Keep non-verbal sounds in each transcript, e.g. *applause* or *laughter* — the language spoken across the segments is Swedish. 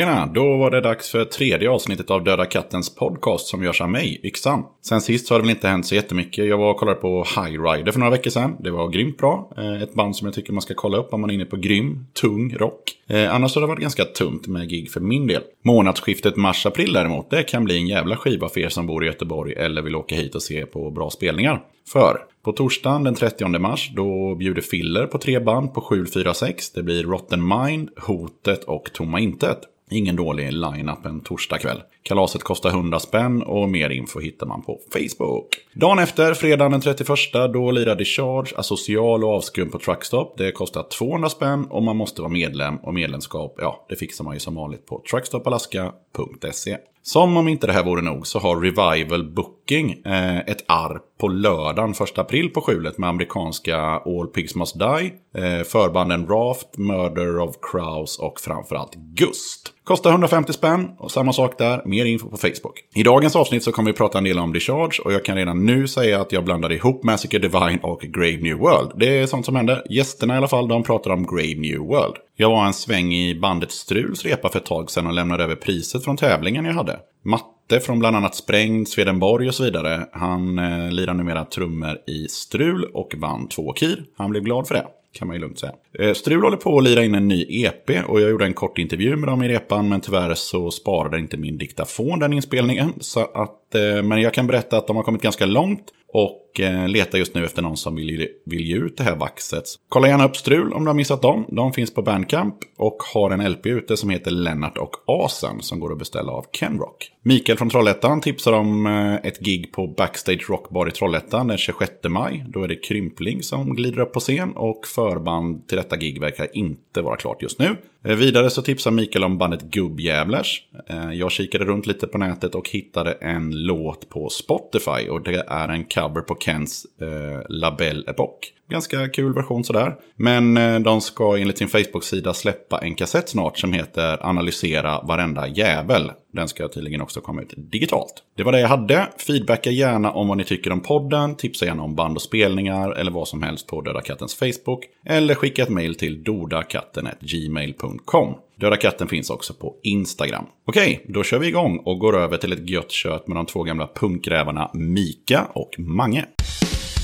Tjena! Då var det dags för tredje avsnittet av Döda Kattens podcast som görs av mig, Yxan. Sen sist så har det väl inte hänt så jättemycket. Jag var och kollade på High Rider för några veckor sedan. Det var grymt bra. Eh, ett band som jag tycker man ska kolla upp om man är inne på grym, tung rock. Eh, annars har det varit ganska tungt med gig för min del. Månadsskiftet mars-april däremot, det kan bli en jävla skiva för er som bor i Göteborg eller vill åka hit och se på bra spelningar. För på torsdagen den 30 mars då bjuder Filler på tre band på 746. Det blir Rotten Mind, Hotet och Tomma Intet. Ingen dålig line-up en torsdagkväll. Kalaset kostar 100 spänn och mer info hittar man på Facebook. Dagen efter, fredagen den 31, då lirar Discharge, Asocial och Avskum på Truckstop. Det kostar 200 spänn och man måste vara medlem. Och medlemskap, ja, det fixar man ju som vanligt på truckstopalaska.se. Som om inte det här vore nog så har Revival Booking eh, ett arr på lördagen 1 april på skjulet med amerikanska All Pigs Must Die, eh, förbanden Raft, Murder of Crows och framförallt Gust. Kostar 150 spänn och samma sak där, mer info på Facebook. I dagens avsnitt så kommer vi prata en del om Discharge och jag kan redan nu säga att jag blandade ihop Massacre Divine och Grave New World. Det är sånt som händer. Gästerna i alla fall, de pratar om Grave New World. Jag var en sväng i bandet Struls repa för ett tag sedan och lämnade över priset från tävlingen jag hade. Matte från bland annat Sprängd, Swedenborg och så vidare. Han eh, lirar numera trummor i Strul och vann två kir. Han blev glad för det. Kan man ju lugnt säga. Eh, Strul håller på att lira in en ny EP och jag gjorde en kort intervju med dem i repan men tyvärr så sparade inte min diktafon den inspelningen. Så att, Eh, men jag kan berätta att de har kommit ganska långt och eh, letar just nu efter någon som vill, vill ge ut det här vaxet. Kolla gärna upp Strul om du har missat dem. De finns på Bandcamp och har en LP ute som heter Lennart och Asen som går att beställa av Kenrock. Mikael från Trollhättan tipsar om eh, ett gig på Backstage Rockbar i Trollhättan den 26 maj. Då är det Krympling som glider upp på scen och förband till detta gig verkar inte vara klart just nu. Eh, vidare så tipsar Mikael om bandet Gubbjävlers. Eh, jag kikade runt lite på nätet och hittade en låt på Spotify. Och det är en cover på Kens eh, La Epoque. Ganska kul version sådär. Men eh, de ska enligt sin Facebook-sida släppa en kassett snart som heter Analysera varenda jävel. Den ska tydligen också komma ut digitalt. Det var det jag hade. Feedbacka gärna om vad ni tycker om podden. Tipsa gärna om band och spelningar eller vad som helst på Döda Kattens Facebook. Eller skicka ett mejl till dodakatten.gmail.com. Döda katten finns också på Instagram. Okej, då kör vi igång och går över till ett gött kött med de två gamla punkrävarna Mika och Mange.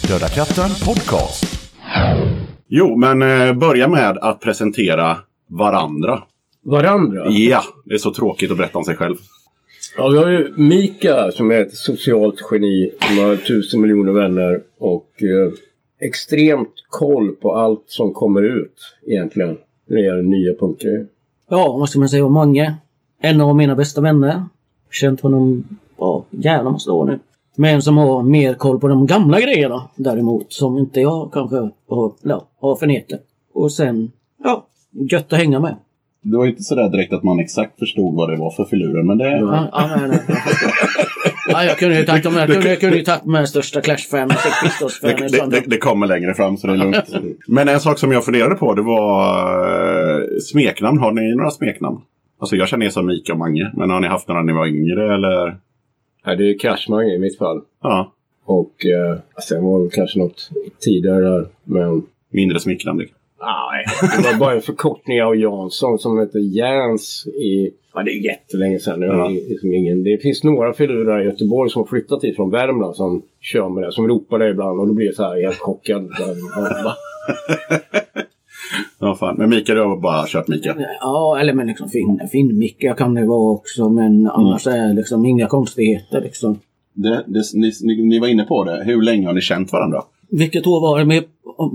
Döda katten podcast. Jo, men eh, börja med att presentera varandra. Varandra? Ja, det är så tråkigt att berätta om sig själv. Ja, vi har ju Mika som är ett socialt geni som har tusen miljoner vänner och eh, extremt koll på allt som kommer ut egentligen när det gäller nya punkter. Ja, vad ska man säga om Mange? En av mina bästa vänner. Känt honom, ja, jävla massa år nu. Men som har mer koll på de gamla grejerna däremot. Som inte jag kanske har, ja, har förnekat. Och sen, ja, gött att hänga med. Det var inte sådär direkt att man exakt förstod vad det var för filurer, men det... Ja, ja, nej, nej, ja, jag kunde ju tagit med, jag kunde, jag kunde ju tagit med största Clash-fan och Sex Pistols-fan. Det, det, det, det kommer längre fram så det är lugnt. Men en sak som jag funderade på det var eh, smeknamn. Har ni några smeknamn? Alltså jag känner er som Mika och Mange. Men har ni haft några när ni var yngre eller? Ja, det är Cashman i mitt fall. Ja, Och eh, sen var det kanske något tidigare där. Men mindre smickrande. nej, det var bara en förkortning av Jansson som hette Jans i... Ja, det är jättelänge sedan. Det, Ja. liksom ingen, det finns några filurer i Göteborg som har flyttat hit från Värmland som kör med det. Som ropar det ibland och då blir jag så här helt chockad. *laughs* Ja, fan. Men Mika, du har bara kört Mika. Ja, eller men liksom fin, fin Micke kan det vara också. Men annars är det liksom inga konstigheter liksom. Det, det, ni, ni, ni var inne på det. Hur länge har ni känt varandra? Vilket år var det?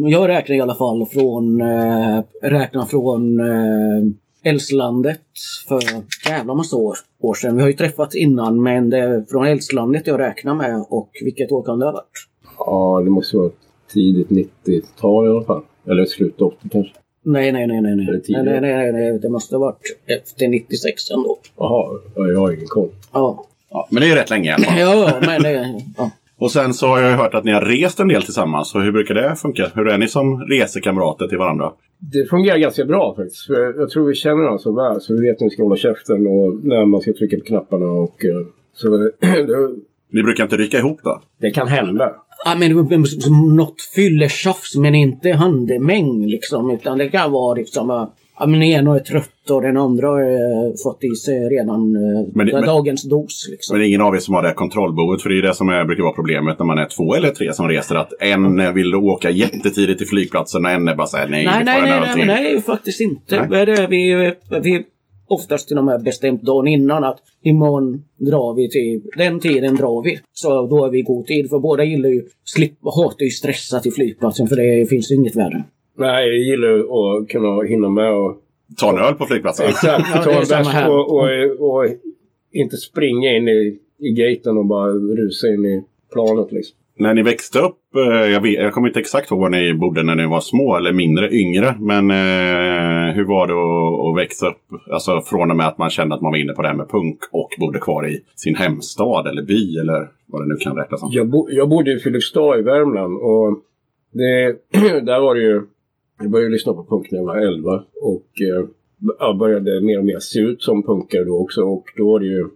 Jag räknar i alla fall från, eh, räknar från eh, Älvslandet för jävla massa år, år sedan. Vi har ju träffats innan men det är från Älvslandet jag räknar med och vilket år kan det ha varit? Ja, det måste vara tidigt 90-tal i alla fall. Eller slutet 80 kanske. Nej, nej, nej, nej, nej. Nej, nej, nej, nej, det måste ha varit efter 96 ändå. Jaha, ja, jag har ingen koll. Ja, Ja, men det är ju rätt länge i alla fall. *laughs* ja men det, ja. Och sen så har jag ju hört att ni har rest en del tillsammans. Så hur brukar det funka? Hur är ni som resekamrater till varandra? Det fungerar ganska bra faktiskt. För Jag tror vi känner varandra så väl så vi vet när vi ska hålla käften och när man ska trycka på knapparna. Och, eh, så *clears throat* det, det, Ni brukar inte ryka ihop då? det kan hända. Ja, men men som något fylletjafs men inte handemäng liksom. Utan det kan vara liksom... Ja, men ena är trött och den andra har eh, fått i sig redan eh, Men men- dagens dos. Liksom. Men det är ingen av er som har det här kontrollbehovet. För det är det som är, brukar vara problemet när man är två eller tre som reser. Att en vill åka jättetidigt till flygplatsen och en är bara såhär nej, nej, nej, nej, nej, nej, faktiskt inte. Nej. Vi, vi oftast till och med bestämt dagen innan att imorgon drar vi till den tiden drar vi. Så då är vi i god tid. För båda gillar ju, slippa, hatar ju stressa till flygplatsen för det finns inget värre. Nej, jag gillar att kunna hinna med och Ta en öl på flygplatsen. Exakt, Ja, ta en bärs här. och, och, och inte springa in i, i gaten och bara rusa in i planet liksom. När ni växte upp, eh, jag, vet, jag kommer inte exakt ihåg var ni bodde när ni var små eller mindre, yngre. Men eh, hur var det att, att växa upp? Alltså från och med att man kände att man var inne på det här med punk och bodde kvar i sin hemstad eller by eller vad det nu kan räknas som. Jag, bo, jag bodde i Filipstad i Värmland och det, *clears throat* där var det ju... Jag började lyssna på punk när jag var 11 och eh, jag började mer och mer se ut som punkare då också och då var det ju...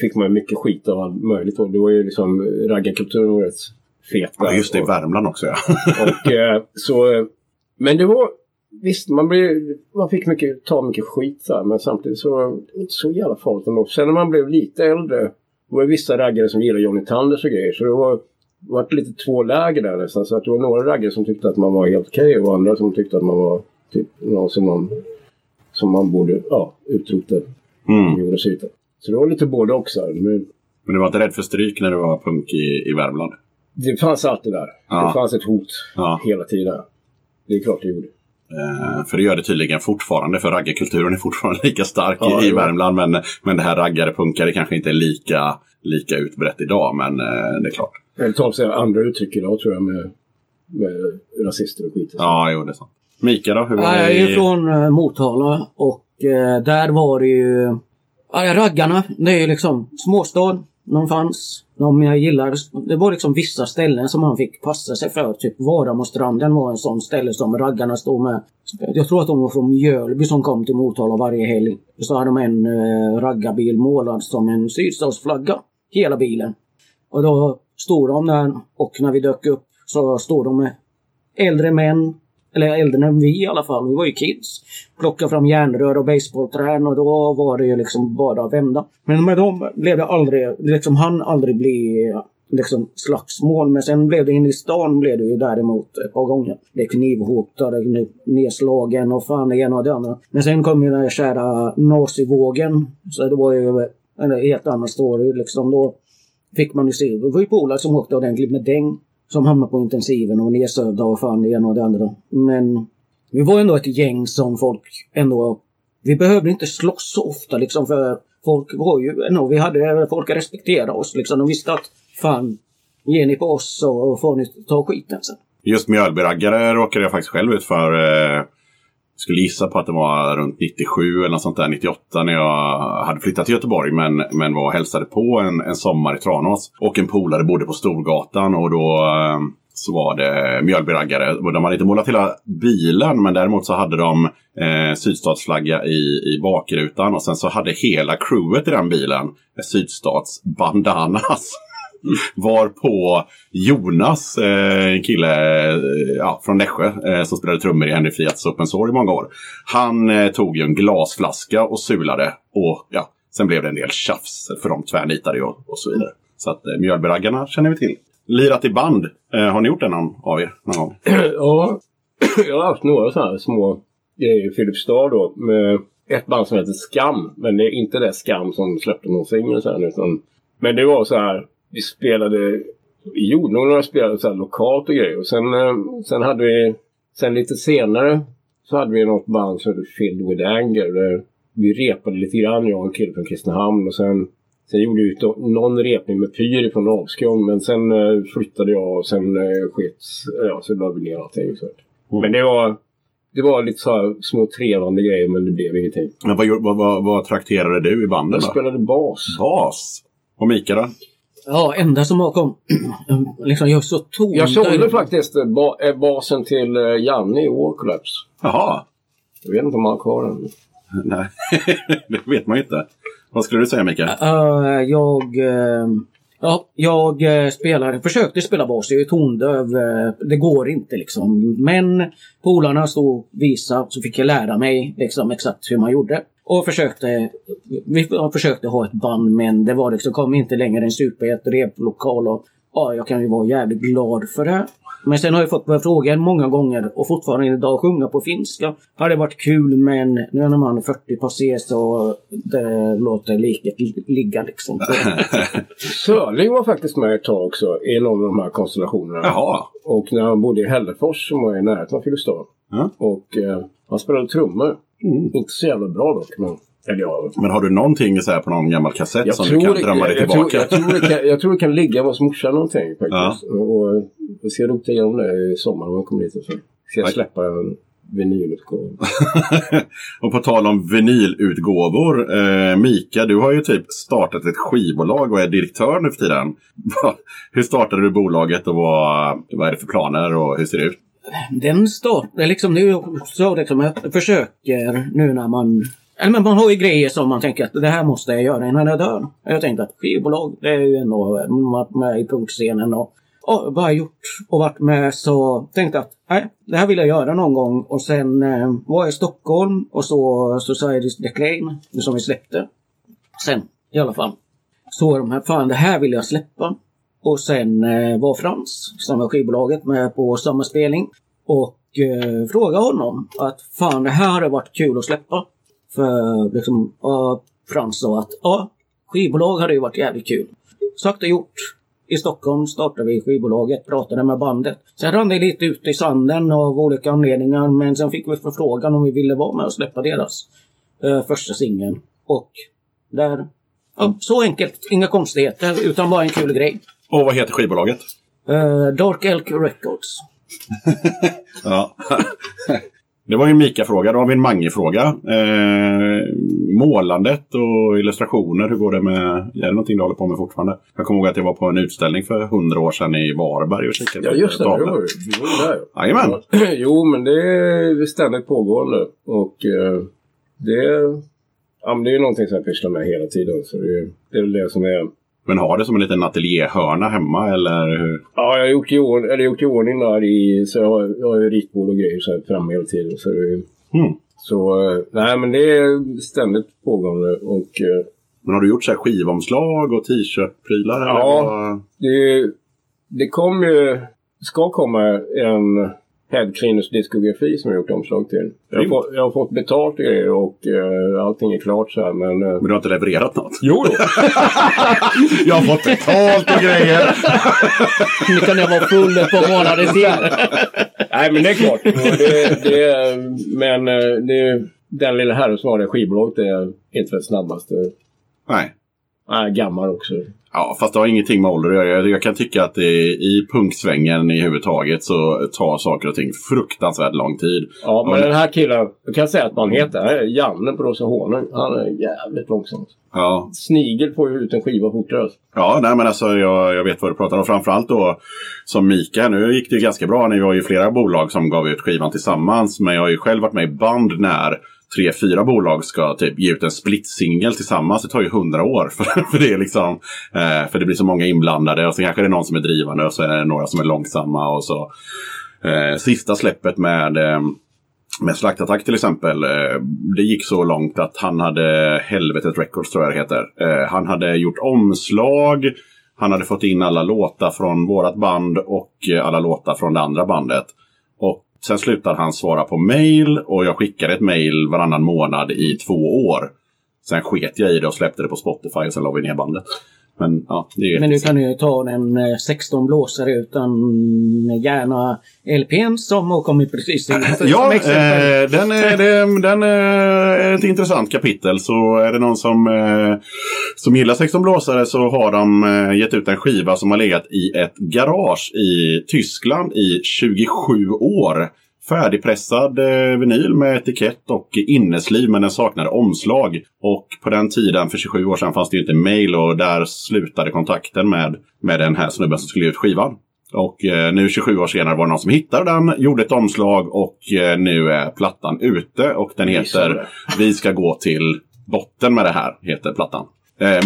Fick man mycket skit av allt möjligt och det var ju liksom raggarkulturen var rätt fet Ja, just det, i Värmland också ja. Och *laughs* eh, så... eh, Men det var... Visst, man, blev, man fick mycket, ta mycket skit där, men samtidigt så var det inte så jävla farligt ändå. Sen när man blev lite äldre, det var vissa raggare som gillade Johnny Thunders och grejer, så det var varit lite två läger där nästan. Så att det var några raggare som tyckte att man var helt okej och andra som tyckte att man var typ någon som man, som man borde ja, utrota Mm. Så det var lite både också. Men Men du var inte rädd för stryk när du var punk i, i Värmland? det fanns alltid där. Ja. Det fanns ett hot Ja. hela tiden. Det är klart det gjorde. Eh, för det gör det tydligen fortfarande, för raggarkulturen är fortfarande *laughs* lika stark Ja, i, i. Värmland. Men, men det här raggare-punkare kanske inte är lika, lika utbrett idag, men eh, det är klart. Eller ta sig andra uttryck idag tror jag med, med rasister och skit. Ja, jo, det är sant. Mika då? Hur var Ja, det jag är i- från eh, Motala och eh, där var det ju... Ja, raggarna, det är ju liksom småstad. De fanns. De jag gillar. Det var liksom vissa ställen som man fick passa sig för. Typ Varamostranden var en sån ställe som raggarna stod med. Jag tror att de var från Mjölby som kom till Motala varje helg. Så hade de en eh, raggarbil målad som en sydstatsflagga. Hela bilen. Och då stod de där och när vi dök upp så stod de med äldre män, eller äldre än vi i alla fall, vi var ju kids. Plockade fram järnrör och basebollträn och då var det ju liksom bara att vända. Men med dem blev det aldrig, liksom han aldrig bli liksom slagsmål. Men sen blev det inne i stan blev det ju däremot ett par gånger. Det knivhotade, nedslagen och fan det ena och det andra. Men sen kom ju den här kära nazivågen. Så det var ju en helt annan story liksom. Då fick man ju se. Det var ju polare som åkte ordentligt med däng. Som hamnar på intensiven och nedsövda och fan det ena och det andra. Men vi var ändå ett gäng som folk ändå... Vi behövde inte slåss så ofta liksom för folk var ju ändå... Vi hade... Folk respekterade oss liksom. De visste att fan, ger ni på oss så får ni ta skiten sen. Just Mjölbyraggare råkade jag faktiskt själv ut för. Eh, skulle gissa på att det var runt 97 eller något sånt där, 98 när jag hade flyttat till Göteborg men, men var och hälsade på en, en sommar i Tranås. Och en polare bodde på Storgatan och då eh, så var det Mjölbyraggare. De hade inte målat hela bilen men däremot så hade de eh, sydstatsflagga i, i bakrutan och sen så hade hela crewet i den bilen sydstatsbandanas. *laughs* Varpå Jonas, eh, en kille eh, ja, från Nässjö eh, som spelade trummor i Henry Fiats Open Sore i många år. Han tog ju en glasflaska och sulade och ja, sen blev det en del tjafs för de tvärnitade och, och så vidare. Så att mjölberaggarna Mjölbyraggarna känner vi till. Lirat i band, har ni gjort det någon av er? Någon gång? *clears throat* ja, *clears throat* jag har haft några sådana här små grejer i Filipstad då. Med ett band som heter Skam. Men det är inte det Skam som släppte någon singel sen. Utan, men det var så här. Vi spelade i Jordnån spelade så lokalt och grejer. Och sen, eh, sen hade vi, sen lite senare så hade vi något band som hette Filled with Anger. Där vi repade lite grann, jag och en kille från Kristinehamn. Och sen, sen gjorde vi någon repning med Pyr från Avskum. Men sen eh, flyttade jag och sen eh, skets, ja, så la vi ner allting. Så. Men det var, det var lite så små trevande grejer men det blev ingenting. Men vad, vad, vad, vad trakterade du i banden Jag då? spelade bas. Bas. Och Mika då? Ja, enda som har kom... *clears throat* liksom, jag är så tondöv. Jag sålde faktiskt eh, ba eh, basen till eh, Janne i War Collapse. Jaha. Jag vet inte om han har kvar den. Nej, *laughs* det vet man ju inte. Vad skulle du säga Mikael? Eh, jag... eh, Ja, jag spelar, försökte spela bas, jag är tondöv. Det går inte liksom. Men polarna stod och visade så fick jag lära mig liksom exakt hur man gjorde. Och försökte, vi försökte ha ett band men det var liksom, kom inte längre än stupa i ett replokal. Och, ja, jag kan ju vara jävligt glad för det. Men sen har jag fått frågan många gånger och fortfarande idag sjunga på finska. Hade varit kul men nu när man är 40 passé så det låter liket ligga liksom. *laughs* Sörling var faktiskt med ett tag också i någon av de här konstellationerna. Jaha. Och när han bodde i Hällefors som var i närheten av Filipstad. Ja. Och eh, han spelade trummor. Inte så jävla bra dock men... Eller ja, Men har du någonting så här på någon gammal kassett jag som du kan det, drömma dig jag, tror, tillbaka? jag, tror det kan, jag tror det kan ligga hos morsan någonting faktiskt. Och, och jag ska rota igenom det i sommar om jag kommer dit. Och så ska jag släppa en vinylutgåva. *laughs* och på tal om vinylutgåvor. Eh, Mika, du har ju typ startat ett skivbolag och är direktör nu för tiden. *laughs* hur startade du bolaget och vad, vad är det för planer och hur ser det ut? Den startar liksom nu, så liksom jag försöker nu när man eller men man har ju grejer som man tänker att det här måste jag göra innan jag dör. Jag tänkte att skivbolag, det är ju ändå varit med i punkscenen och ja, bara gjort och varit med så tänkte jag att nej, det här vill jag göra någon gång. Och sen eh, var jag i Stockholm och så Society's Decline som vi släppte. Sen i alla fall. Så de här, fan det här vill jag släppa. Och sen eh, var Frans, som var skivbolaget, med på samma spelning. Och eh, frågade honom att fan det här hade varit kul att släppa. För liksom, ja, Frans sa att ja, skivbolag hade ju varit jävligt kul. Sagt och gjort. I Stockholm startade vi skivbolaget, pratade med bandet. Sen rann det lite ut i sanden av olika anledningar men sen fick vi förfrågan om vi ville vara med och släppa deras eh, första singel. Och där, ja, så enkelt, inga konstigheter utan bara en kul grej. Och vad heter skivbolaget? Eh, Dark Elk Records. *laughs* Ja. *laughs* Det var ju en Mika-fråga. Då har vi en Mange-fråga. Eh, målandet och illustrationer, hur går det med... Är det någonting du håller på med fortfarande? Jag kommer ihåg att jag var på en utställning för hundra år sedan i Varberg och kikade Ja just det, var ju det var ju där. Jajamän. *clears throat* Jo men det är ständigt pågående. Och eh, det, ja, men det är ju någonting som jag pysslar med hela tiden. Så det, det är väl det som är Men har det som en liten ateljéhörna hemma eller hur? Ja, jag har gjort i, ordning, eller gjort i ordning där i, så jag har, jag har ju ritbord och grejer så här framme hela tiden. Så, det, Mm. så eh, nej men det är ständigt pågående och eh, Men har du gjort så här skivomslag och t-shirt-prylar? Ja. det, det kom ju, ska komma en Headcleaners diskografi som jag gjort omslag till. Jag har, fått, jag har fått betalt och grejer och eh, allting är klart så här men... Eh, Men du har inte levererat något? jo då. *laughs* Jag har fått betalt och grejer! Nu kan jag vara full på månaden till. Nej men det är klart. *laughs* Det, det, men eh, det, den lilla herren som har det skivbolaget är inte den snabbaste. Nej. Nej, gammal också. Ja, fast det har ingenting med ålder att göra. Jag, kan tycka att det, i punksvängen i huvudtaget så tar saker och ting fruktansvärt lång tid. Ja, men Ja. den här killen, jag kan säga att man heter, Janne på Rosa Honung. Han är jävligt långsam. Ja, Snigel får ju ut en skiva fortare. ja nej, men alltså jag, jag vet vad du pratar om. Framförallt då som Mika. Nu gick det ju ganska bra. Ni var ju flera bolag som gav ut skivan tillsammans. Men jag har ju själv varit med i band när tre, fyra bolag ska typ ge ut en split-singel tillsammans. Det tar ju hundra år. För, *laughs* för det är liksom, eh, för det blir så många inblandade. Och så kanske det är någon som är drivande och så är det några som är långsamma. Och så eh, sista släppet med eh, med Slaktattack till exempel. Eh, det gick så långt att han hade Helvetet Records tror jag det heter. Eh, han hade gjort omslag. Han hade fått in alla låtar från vårat band och eh, alla låtar från det andra bandet. Och sen slutade han svara på mail och jag skickade ett mail varannan månad i två år. Sen sket jag i det och släppte det på Spotify och sen la vi ner bandet. Men ja, det Men nu kan du ju ta en eh, 16 blåsare utan gärna LPn som har kommit precis in. *laughs* Ja, eh, den, är, den, den är ett intressant kapitel. Så är det någon som, eh, som gillar 16 blåsare så har de eh, gett ut en skiva som har legat i ett garage i Tyskland i 27 år. Färdigpressad eh, vinyl med etikett och innesliv men den saknade omslag. Och på den tiden, för 27 år sedan, fanns det ju inte mail och där slutade kontakten med, med den här snubben som skulle ge ut skivan. Och eh, nu 27 år senare var det någon som hittade den, gjorde ett omslag och eh, nu är plattan ute och den heter *laughs* Vi ska gå till botten med det här, heter plattan.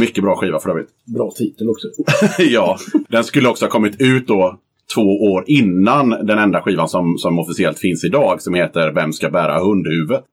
Mycket bra skiva för övrigt. Bra titel också. *laughs* ja, den skulle också ha kommit ut då två år innan den enda skivan som, som officiellt finns idag som heter Vem ska bära hundhuvudet?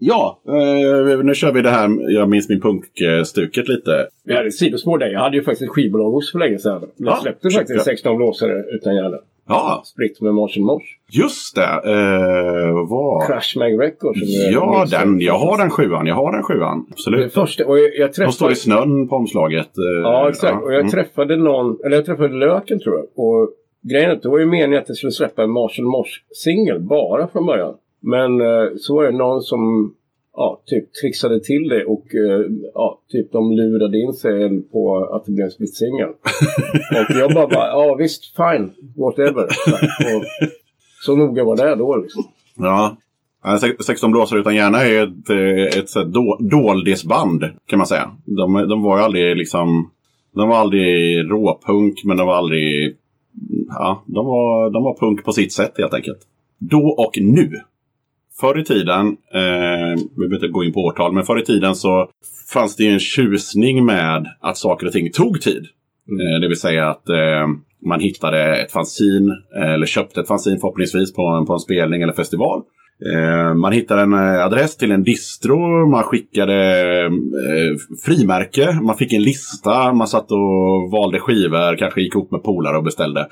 Ja, eh, nu kör vi det här, jag minns min punkstuket lite. Vi hade ett sidospår där. Jag hade ju faktiskt ett skivbolag hos för länge sedan. Jag Ja, släppte faktiskt ja. 16 blåsare utan hjärna. Ja, Spritt med Marshall Mosh. just det. Eh, vad? Crash Mag Records. Ja, den, jag har den sjuan. Jag har den sjuan. Det Absolut. första, och jag, jag De står träffade... i snön på omslaget. eh, Ja, exakt. Och jag mm. träffade någon, eller jag träffade Löken tror jag. Och grejen är att det var ju meningen att jag skulle släppa en Marshall Mosh-singel bara från början. Men eh, så var det någon som ja, typ trixade till det och eh, ja, typ de lurade in sig på att det blev en splitsingel. *laughs* och jag bara, bara, ja visst, fine, whatever. och så noga var det då liksom. Ja. Ja, sex- 16 blåsare utan hjärna är ett, eh, ett, ett då, doldisband kan man säga. De, de var ju aldrig liksom... De var aldrig råpunk men de var aldrig... Ja, de var, de var punk på sitt sätt helt enkelt. Då och nu. Förr i tiden, eh, vi behöver inte gå in på årtal, men förr i tiden så fanns det en tjusning med att saker och ting tog tid. Eh, det vill säga att eh, man hittade ett fanzin, eh, eller köpte ett fanzin förhoppningsvis på en, på en spelning eller festival. Eh, man hittade en eh, adress till en distro, man skickade eh, frimärke, man fick en lista, man satt och valde skivor, kanske gick ihop med polare och beställde.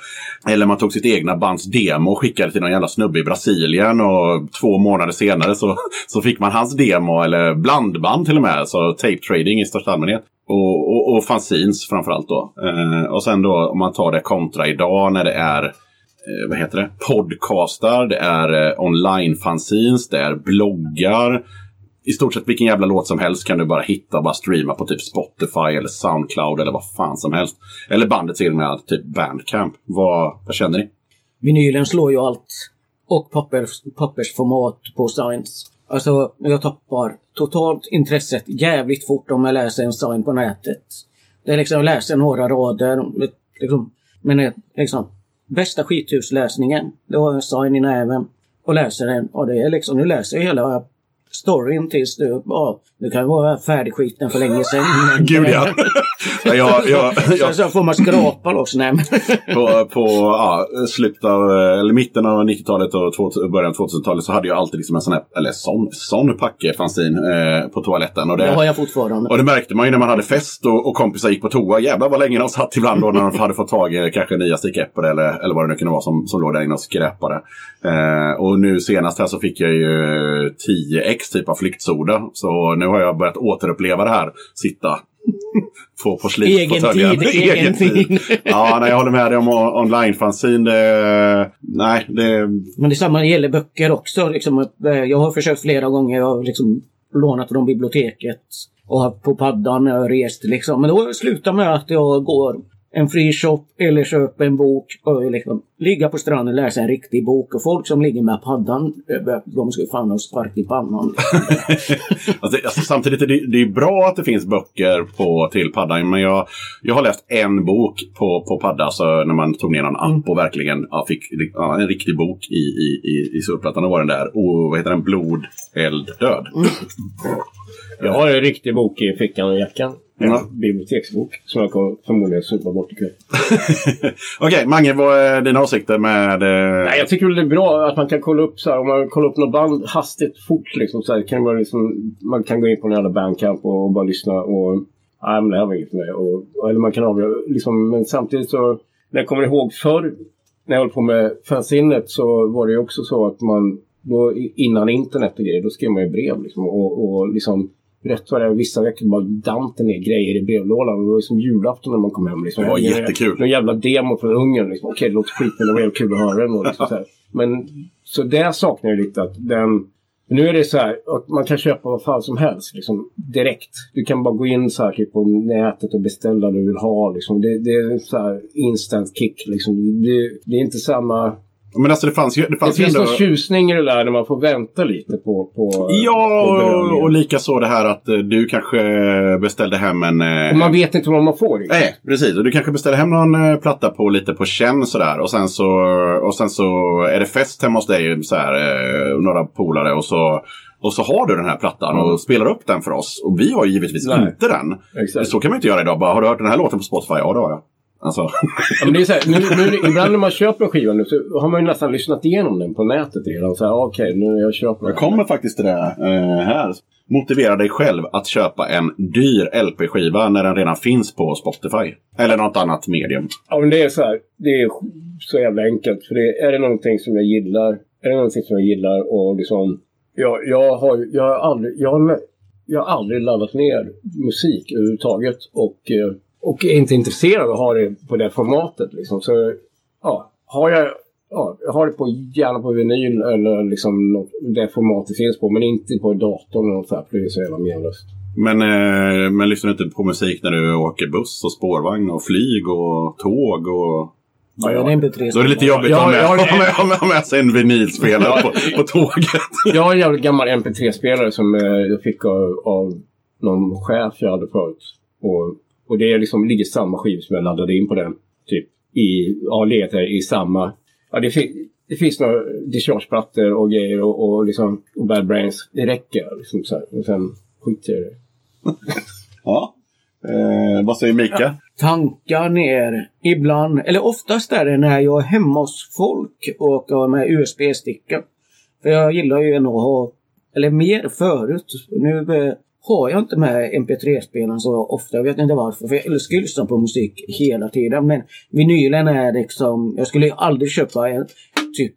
Eller man tog sitt egna bands demo och skickade till någon jävla snubbe i Brasilien och två månader senare så, *laughs* så fick man hans demo, eller blandband till och med, så tape trading i största allmänhet. Och, och, och fanzines framförallt då. Och sen då om man tar det kontra idag när det är Eh, vad heter det? Podcastar, det är eh, online-fanzines, det är bloggar. I stort sett vilken jävla låt som helst kan du bara hitta och bara streama på typ Spotify eller Soundcloud eller vad fan som helst. Eller bandet till och med typ Bandcamp. Vad, vad känner ni? Vinylen slår ju allt. Och pappers, pappersformat på signs. Alltså, jag tappar totalt intresset jävligt fort om jag läser en sign på nätet. Det är liksom, jag läser några rader. Liksom, men eh, liksom, bästa skithusläsningen. Det var jag sign i näven. Och läser den. Och det är liksom, nu läser jag hela storyn tills du, ja, du kan vara färdigskiten för länge sedan. men- *laughs* Gud ja! ja jag, *laughs* jag, Så, får man skrapa då. Så nej, *laughs* på, på ja, slutet av, eller mitten av 90-talet och början av 2000-talet så hade jag alltid liksom en sån här, eller sån, sån packe fanzin eh, på toaletten. Och det har det, jag fortfarande. och det märkte man ju när man hade fest och, och kompisar gick på toa. Jävlar vad länge de satt ibland då när de hade fått tag i kanske nya stickeppor eller, eller vad det nu kunde vara som, som låg där inne och skräpade. Eh, och nu senast här så fick jag ju 10x typ av flyktsoda. Så nu har jag börjat återuppleva det här. Sitta *laughs* på porslin *laughs* Egen tid, egen tid. *laughs* ja, nej, jag håller med dig om online-fanzin. Det, nej, det... Men detsamma gäller böcker också. Liksom, eh, jag har försökt flera gånger. Jag har liksom lånat från biblioteket och på paddan när jag rest. Liksom. Men då slutar med att jag går en free shop eller köper en bok och liksom ligga på stranden och läsa en riktig bok. Och folk som ligger med paddan, eh, de ska ju fan ha spark i pannan. *laughs* Alltså, alltså, samtidigt är det, det är bra att det finns böcker på, till paddan. Men jag, jag har läst en bok på, på padda. Alltså, när man tog ner någon app och verkligen ja, fick ja, en riktig bok i, i, i, i surfplattan. Då var den där. Och, vad heter den? Blod, eld, död. Jag har en riktig bok i fickan och jackan. En Ja. biblioteksbok som jag kommer förmodligen supa bort ikväll. *laughs* Okej, Mange, vad är dina åsikter med... Eh... Nej, jag tycker väl det är bra att man kan kolla upp så här, om man kollar upp något band hastigt fort liksom så här, kan man, liksom, man kan gå in på en jävla bandcamp och, och bara lyssna och nej men det här var inget för mig. Och, eller man kan avgöra liksom, men samtidigt så när jag kommer ihåg förr när jag höll på med fanzinet så var det ju också så att man då, innan internet och grejer, då skrev man ju brev liksom, och, och liksom Rätt vad det är, vissa veckor bara damp det ner grejer i brevlådan. Och det var ju som julafton när man kom hem. Liksom. Det var jättekul. Någon jävla demo från Ungern. Liksom. Okej, det låter skit men det var jävligt kul att höra den. Liksom, så. Men så det saknar jag lite. att den nu är det så här att man kan köpa vad fan som helst liksom, direkt. Du kan bara gå in så här, typ, på nätet och beställa det du vill ha. Liksom. Det, det är så här instant kick. Liksom. Det, det är inte samma... Men alltså det fanns ju... Det, Det fanns ju finns ändå... någon tjusning i det där när man får vänta lite på, på på Ja, belöningen. och lika så det här att eh, du kanske beställde hem en... eh, Och man vet inte vad man får. Nej, precis. Du kanske beställer hem någon eh, platta på lite på känn sådär. Och sen så, och sen så är det fest hemma hos dig, så här, några polare. Och så, Och så har du den här plattan och spelar upp den för oss. Och vi har ju givetvis Nej. inte den. Exakt. Så kan man inte göra idag. Bara, har du hört den här låten på Spotify? Ja, det har jag. Alltså, Ja, men det är så här, nu, nu, ibland när man köper en skiva nu så har man ju nästan lyssnat igenom den på nätet redan. Så här, okej, nu jag köper jag kommer faktiskt till det eh, här. Motivera dig själv att köpa en dyr LP-skiva när den redan finns på Spotify. Eller något annat medium. Ja, men det är så här. Det är så jävla enkelt. För det, är det någonting som jag gillar, är det någonting som jag gillar och liksom... Jag, jag, har, jag, har aldrig, jag, har, jag har aldrig laddat ner musik överhuvudtaget. Och, eh, och är inte intresserad av att ha det på det formatet. Liksom. Så ja, har jag... Ja, jag har det på, gärna på vinyl eller liksom något, det format det finns på. Men inte på datorn eller något så här, för det är så jävla menlöst. Men, eh, men lyssnar du inte på musik när du åker buss och spårvagn och flyg och tåg och... Ja, det är MP3. Då är det lite jobbigt att Ja, *laughs* ha med, ja, ha med, med, med sig en vinylspelare på, på tåget. *laughs* Jag har en jävligt gammal MP3-spelare som eh, jag fick av, av någon chef jag hade förut. Och, och det är liksom, ligger samma skiv som jag laddade in på den. Typ i, ja, legat där i samma. Ja, det, fi, det finns några dischargeplattor och grejer och, och, liksom, och Bad Brains. Det räcker liksom så här. Och sen skiter jag i det. *laughs* Ja. Eh, vad säger Mika? tankar ner ibland, eller oftast är det när jag är hemma hos folk och har med USB-sticka. För jag gillar ju ändå att ha, eller mer förut. Nu har jag inte med MP3-spelaren så ofta, jag vet inte varför. För jag älskar att lyssna på musik hela tiden. Men vinylen är liksom, jag skulle aldrig köpa en typ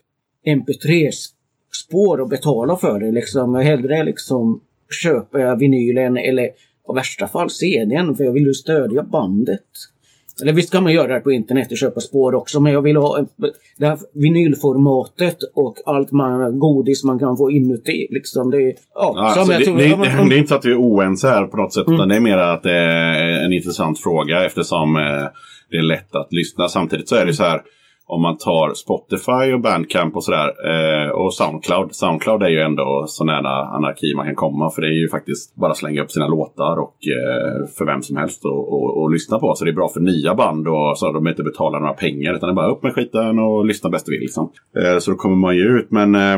MP3-spår och betala för det. Liksom. Jag hellre liksom köper jag vinylen eller i värsta fall CDn för jag vill ju stödja bandet. Eller visst kan man göra det på internet och köpa spår också men jag vill ha en- det här vinylformatet och allt man, godis man kan få inuti. Liksom det, ja, alltså, det, tror- det, men- det, är inte så att vi är oense här på något sätt. Utan det är mer att det är en intressant fråga eftersom eh, det är lätt att lyssna. Samtidigt så är det så här. Om man tar Spotify och Bandcamp och sådär. Eh, och Soundcloud. Soundcloud är ju ändå så nära anarki man kan komma. För det är ju faktiskt bara slänga upp sina låtar och eh, för vem som helst och, och, och lyssna på. Så det är bra för nya band och så att de inte betalar några pengar. Utan det är bara upp med skiten och lyssna bäst du vill. Liksom. Eh, så då kommer man ju ut. Men eh,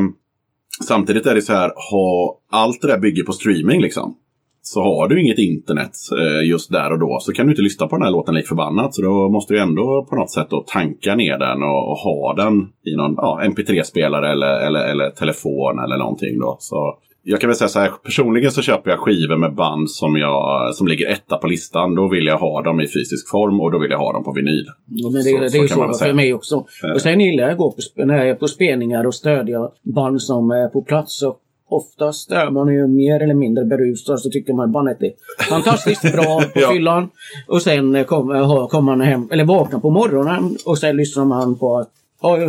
Samtidigt är det så här, ha, allt det där bygger på streaming liksom. Så har du inget internet eh, just där och då så kan du inte lyssna på den här låten lik förbannat. Så då måste du ändå på något sätt då tanka ner den och, och ha den i någon ja, MP3-spelare eller, eller, eller telefon eller någonting då. Så jag kan väl säga så här, personligen så köper jag skivor med band som, jag, som ligger etta på listan. Då vill jag ha dem i fysisk form och då vill jag ha dem på vinyl. Ja, men det, Så- det så är ju så för mig också. Eh. Och sen gillar jag att gå på, när jag är på spelningar och stödja band som är på plats. Och oftast är man ju mer eller mindre berusad så tycker man bandet är fantastiskt bra *laughs* på Ja. fyllan. Och sen eh, kommer kommer man hem, eller vaknar på morgonen och sen lyssnar man på att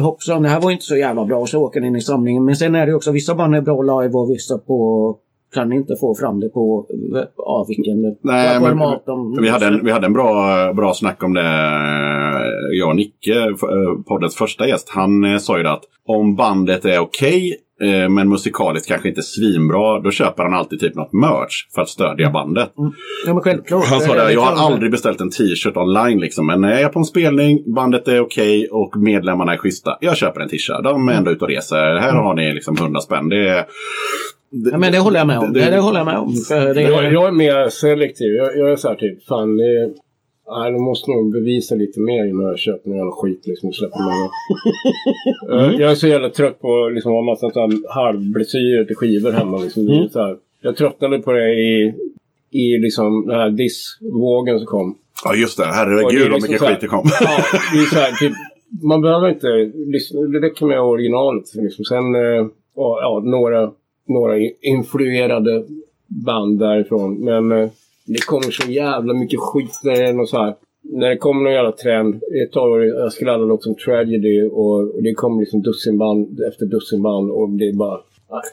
hoppsan, det här var inte så jävla bra. Och så åker den in i samlingen. Men sen är det också, vissa band är bra live och vissa på kan inte få fram det på ja, vilken Nej, men de... vi hade en, vi hade en bra, bra snack om det, jag och Nicke, eh, poddens första gäst. Han eh, sa ju det att om bandet är okej, eh, men musikaliskt kanske inte svinbra, då köper han alltid typ något merch för att stödja bandet. Ja men självklart. Han sa Eh, det, jag har aldrig beställt en t-shirt online liksom, men är jag på en spelning, bandet är okej och medlemmarna är schyssta, jag köper en t-shirt. De är ändå ute och reser, här har ni liksom 100 spänn. Det är... Ja, men det håller jag med om. Det, det håller jag med om. Det, Jag, jag är mer selektiv. Jag, jag är så här typ, fan det är, nej, de måste nog bevisa lite mer innan jag köper någon jävla skit liksom och släpper mig. *laughs* Eh, Jag är så jävla trött på att liksom, ha massa halvblessyrer till skivor hemma. Liksom. Är så här, jag tröttnade på det i, i liksom, den här dissvågen som kom. Ja just det, herregud är vad liksom mycket här- skit det kom. Ja, det är så här, *laughs* typ, man behöver inte lyssna. Det räcker med originalet. Liksom. Sen eh, ja, några, några influerade band därifrån. Men eh, det kommer så jävla mycket skit när det är något så här. När det kommer någon jävla trend. Ett tag var det- jag skulle ladda något som Tragedy och, det kommer liksom dussinband efter dussinband och det är bara...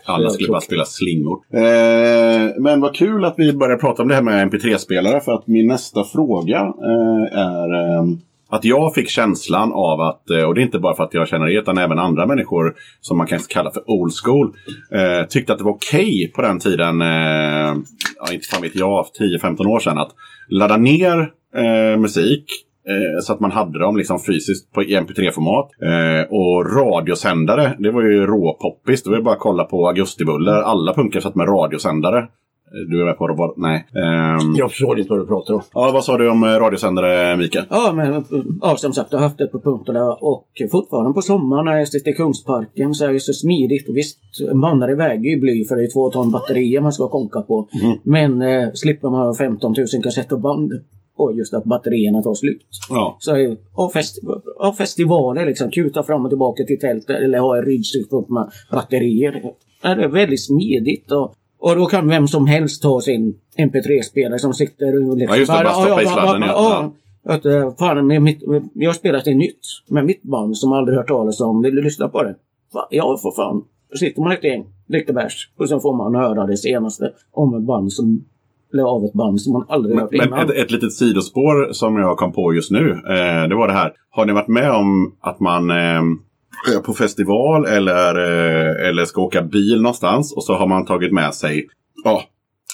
så Alla skulle bara spela slingor. Eh, men vad kul att vi börjar prata om det här med MP3-spelare. För att min nästa fråga eh, är eh, att jag fick känslan av att, eh, och det är inte bara för att jag känner det, utan även andra människor som man kan kalla för old school. Eh, tyckte att det var okej på den tiden, eh, ja, inte fan vet jag, 10-15 år sedan att ladda ner eh, musik Eh, så att man hade dem liksom fysiskt på i mp3-format. Eh, och radiosändare, det var ju råpoppis. Det var ju bara att kolla på Augustibuller. Alla punkar satt med radiosändare. Du är med på? Var, nej. Ehm, Jag förstår inte vad du pratar om. ja, vad sa du om eh, radiosändare, Mikael? Ja, men ja, som sagt, jag har haft det på punkterna och fortfarande på sommaren när jag sitter i Kungsparken så är det så smidigt. Visst, mannar väger ju bly för det är två ton batterier man ska konka på. Men eh, slipper man ha 15 000 kassettband och just att batterierna tar slut. Ja. Så och, festi och festivaler liksom, kuta fram och tillbaka till tältet eller ha en ryggsäck med batterier. Det är väldigt smidigt och, och då kan vem som helst ta sin MP3-spelare som sitter och liksom... Ja, just det, bara stoppa i sladden, ja. Att, eh, fan, med mitt, jag har spelat det nytt med mitt band som aldrig hört talas om. Vill du lyssna på det? Va? Ja, för fan. Då sitter man ett gäng, dricker bärs och sen får man höra det senaste om ett band som eller av ett band som man aldrig hört Men innan. ett, ett litet sidospår som jag kom på just nu. Eh, det var det här. Har ni varit med om att man eh, på festival eller, eh, eller ska åka bil någonstans och så har man tagit med sig ja,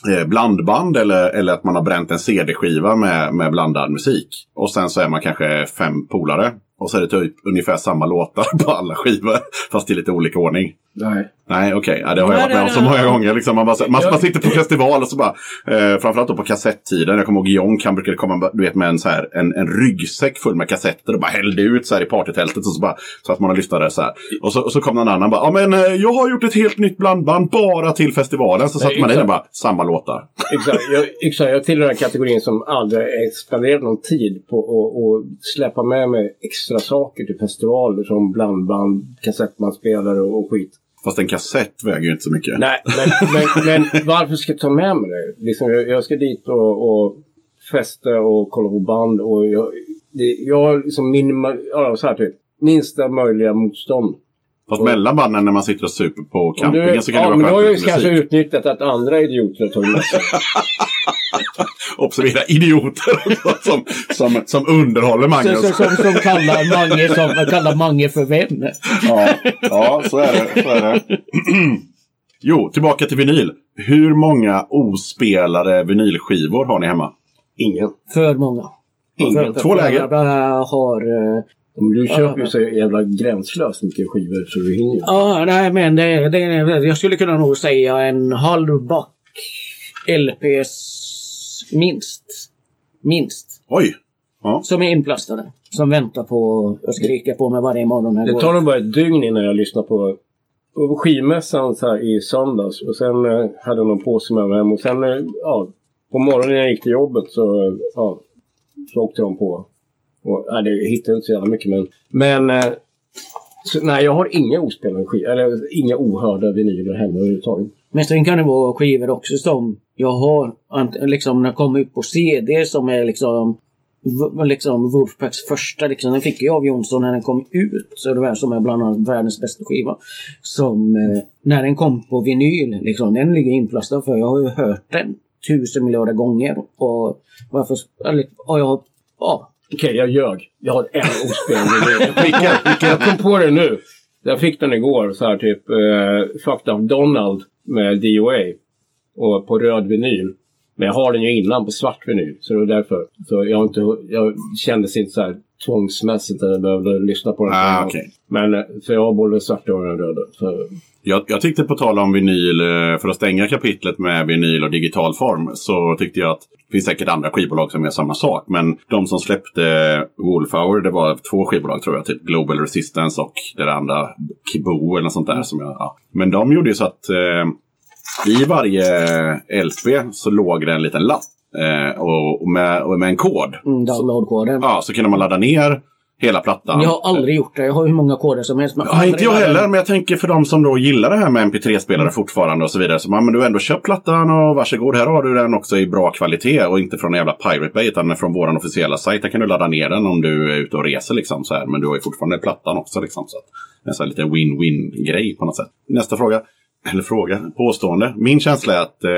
eh, blandband eller, eller att man har bränt en CD-skiva med, med blandad musik. Och sen så är man kanske fem polare. Och så är det typ ungefär samma låtar *laughs* på alla skivor. Fast i lite olika ordning. Nej. Nej, okej. Ja, det har jag varit med om så många gånger. Liksom, man, bara, man, man sitter på festival och så bara... Eh, framförallt då på kassettiden. Jag kommer ihåg Jonk, han brukade komma du vet, med en, så här, en, en ryggsäck full med kassetter och bara hällde ut så här i partytältet. Och så, bara, så att man lyssnade så här. Och så, och så kom någon annan bara, ja men eh, jag har gjort ett helt nytt blandband bara till festivalen. Så satt Nej, man i den exakt. bara, samma låtar. Exakt. Jag, exakt. jag tillhör den här kategorin som aldrig spenderat någon tid på att att släppa med mig extra saker till festivaler som blandband, kassettbandspelare och, och skit. Fast en kassett väger ju inte så mycket. Nej, men, men, men varför ska jag ta med mig det? Liksom, jag, jag ska dit och, och festa och kolla på band och jag, det, jag har liksom minima, ja, så här typ, minsta möjliga motstånd. Fast mellan banden när man sitter och super på campingen så kan ja, det men vara då har jag skönt kanske utnyttjat att andra idioter har tagit med sig. *laughs* *laughs* Observera, idioter också, som, som, som underhåller Magnus. så, som, som kallar Mange, som kallar Mange för vän. Ja, ja så är det. Så är det. *clears throat* jo, tillbaka till vinyl. Hur många ospelade vinylskivor har ni hemma? Ingen. För många. Ingen. För- Två läger. Jag har... eh, Men du köper ju så jävla gränslöst mycket skivor så du hinner ju. Ja, nej men det, det, jag skulle kunna nog säga en halv back LPs minst. Minst. Oj! Ja. Som är inplastade. Som väntar på att skrika på mig varje morgon. Det går. tar nog bara ett dygn innan jag lyssnar på på skivmässan så här i söndags. Och sen eh, hade jag någon påse med mig hem. Och sen eh, ja, på morgonen när jag gick till jobbet så, eh, ja, så åkte de på. Och, nej, det hittade inte så jävla mycket men... Men... Eh, så, nej, jag har inga ospelade skivor. Eller inga ohörda vinyler hemma överhuvudtaget. Men sen kan det vara skivor också som jag har liksom när jag ut på CD som är liksom liksom Wolfpacks första liksom. Den fick jag av Jonsson när den kom ut. Så det var som är bland annat världens bästa skiva. Som eh, när den kom på vinyl liksom. Den ligger inplastad för jag har ju hört den tusen miljarder gånger. Och varför... Eller, och jag, ja, Okej, jag ljög. Jag har en ospelad vinyl. Jag Jag kom på det nu. Jag fick den igår. Så här typ Eh, Fucked Up Donald med DOA. Och på röd vinyl. Men jag har den ju innan på svart vinyl. Så det var därför. Så jag, inte, jag kändes inte så här tvångsmässigt att jag behövde lyssna på den. Ah, okej. Men eh, för jag har både svarta och den röda. Så, Jag, jag tyckte på tal om vinyl, eh, för att stänga kapitlet med vinyl och digital form, så tyckte jag att det finns säkert andra skivbolag som gör samma sak. Men de som släppte Wolfhour, det var två skivbolag tror jag, typ Global Resistance och det andra Kibo eller något sånt där. Som jag, ja. Men de gjorde ju så att eh, i varje LP så låg det en liten lapp. Eh, och, och, med, och med en kod. mm, downloadkoden. Ja, så kunde man ladda ner hela plattan. Jag har aldrig gjort det. Jag har hur många koder som helst. men Ja, inte jag heller, men jag tänker för de som då gillar det här med MP3-spelare fortfarande och så vidare. Så man, men du har ändå köpt plattan och varsågod, här har du den också i bra kvalitet och inte från en jävla Pirate Bay utan från vår officiella sajt. Där kan du ladda ner den om du är ute och reser liksom så här. Men du har ju fortfarande plattan också liksom. Så att, en sån här lite win-win grej på något sätt. Nästa fråga, eller fråga, påstående. Min känsla är att eh,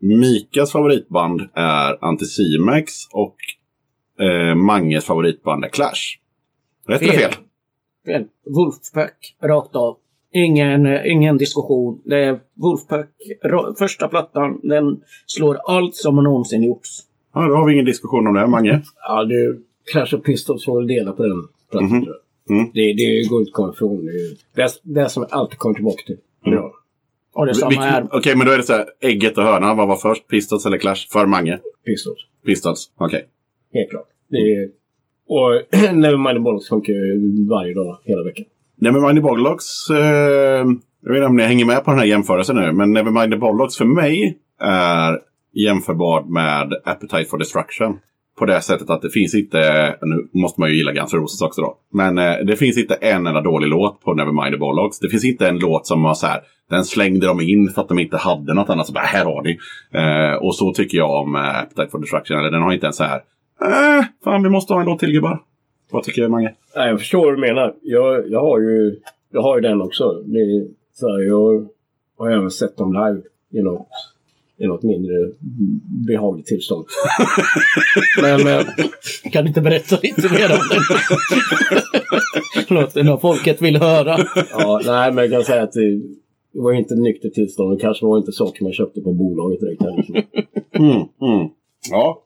Mikas favoritband är Anticimex och eh, Manges favoritband är Clash. Rätt eller Fel. fel? Fel. Wolfpack, rakt av. Ingen, ingen diskussion. Det är Wolfpack, första plattan. Den slår allt som har någonsin gjorts. Ja, då har vi ingen diskussion om det, Mange. ja, det, Clash of Pistols får väl dela på den Mhm. tror jag. Mm. Det, det går inte att komma ifrån. Det, är- det, som jag alltid kommer tillbaka till. Mm. Ja, Och det är samma här. Okej, men då är det så här. Ägget och hönan. Vad var först? Pistols eller Clash? För Mange? Pistols. Pistols. Okej. Helt klart. Det är, och *clears throat* Nevermind the Bollocks funkar ju varje dag, hela veckan. Nevermind the Bollocks. Eh, jag vet inte om ni hänger med på den här jämförelsen nu. Men Nevermind the Bollocks för mig är jämförbar med Appetite for Destruction. På det sättet att det finns inte, nu måste man ju gilla Guns N' Roses också då. Men eh, det finns inte en enda dålig låt på Nevermind the Bollocks. Det finns inte en låt som var så här, den slängde de in för att de inte hade något annat. Så bara, här har ni. Eh, och så tycker jag om eh, Appetite for Destruction. Eller den har inte en så här, eh, fan vi måste ha en låt till gubbar. Vad tycker du Mange? Nej, jag förstår vad du menar. Jag, jag, har, ju, jag har ju den också. Det är, så här, jag har även sett dem live i något, i något mindre behagligt tillstånd. *laughs* Men eh, Kan inte berätta lite mer om den? *laughs* Förlåt, det är något folket vill höra. ja, nej, men jag kan säga att det, det var inte nyktert tillstånd. Det kanske var inte saker man köpte på bolaget direkt. Heller. Mm, mm. Ja.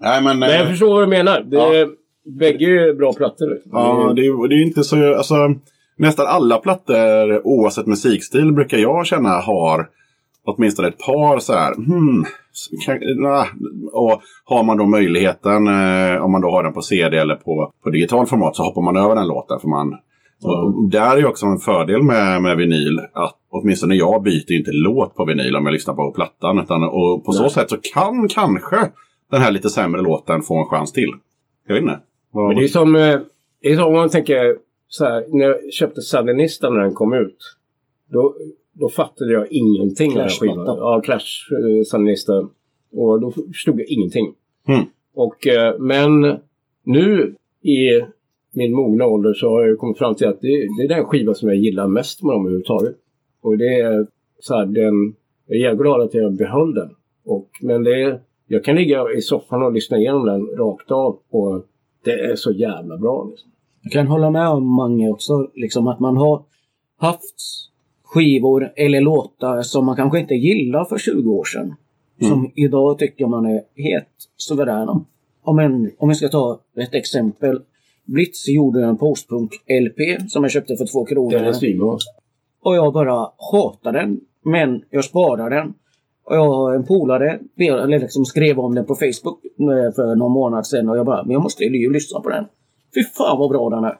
Nej men... Men jag eh, förstår vad du menar. Det, Ja. Bägge är bra plattor. Ja, det är, det är inte så... Alltså, nästan alla plattor, oavsett musikstil, brukar jag känna har åtminstone ett par så här... Hmm, kan, nah. Och har man då möjligheten, eh, om man då har den på CD eller på, på digital format, så hoppar man över den låten. För man, och där är ju också en fördel med, med vinyl att åtminstone jag byter inte låt på vinyl om jag lyssnar på plattan. Utan, och på så Nej. sätt så kan kanske den här lite sämre låten få en chans till. Jag vet inte. Vad- Men det är som, eh, det är som om man tänker så här, när jag köpte Sandinista när den kom ut. Då, då fattade jag ingenting av skivan. Ja, Clash eh, Sandinista. Och då förstod jag ingenting. Mm. Och, eh, men nu i min mogna ålder så har jag kommit fram till att det, det är den skiva som jag gillar mest med dem överhuvudtaget. Och det är så här, den, jag är glad att jag behöll den. Och, men det är, jag kan ligga i soffan och lyssna igenom den rakt av. Och det är så jävla bra. Liksom. Jag kan hålla med om Mange också, liksom att man har haft skivor eller låtar som man kanske inte gillar för 20 år sedan. Som idag tycker man är helt suveräna. Om, en, om jag ska ta ett exempel. Blitz gjorde en postpunk-LP som jag köpte för två kronor. Den är svinbra. Och jag bara hatar den. Men jag sparar den. Och jag har en polare eller liksom skrev om den på Facebook eh, för någon månad sedan och jag bara, men jag måste ju lyssna på den. Fy fan vad bra den är.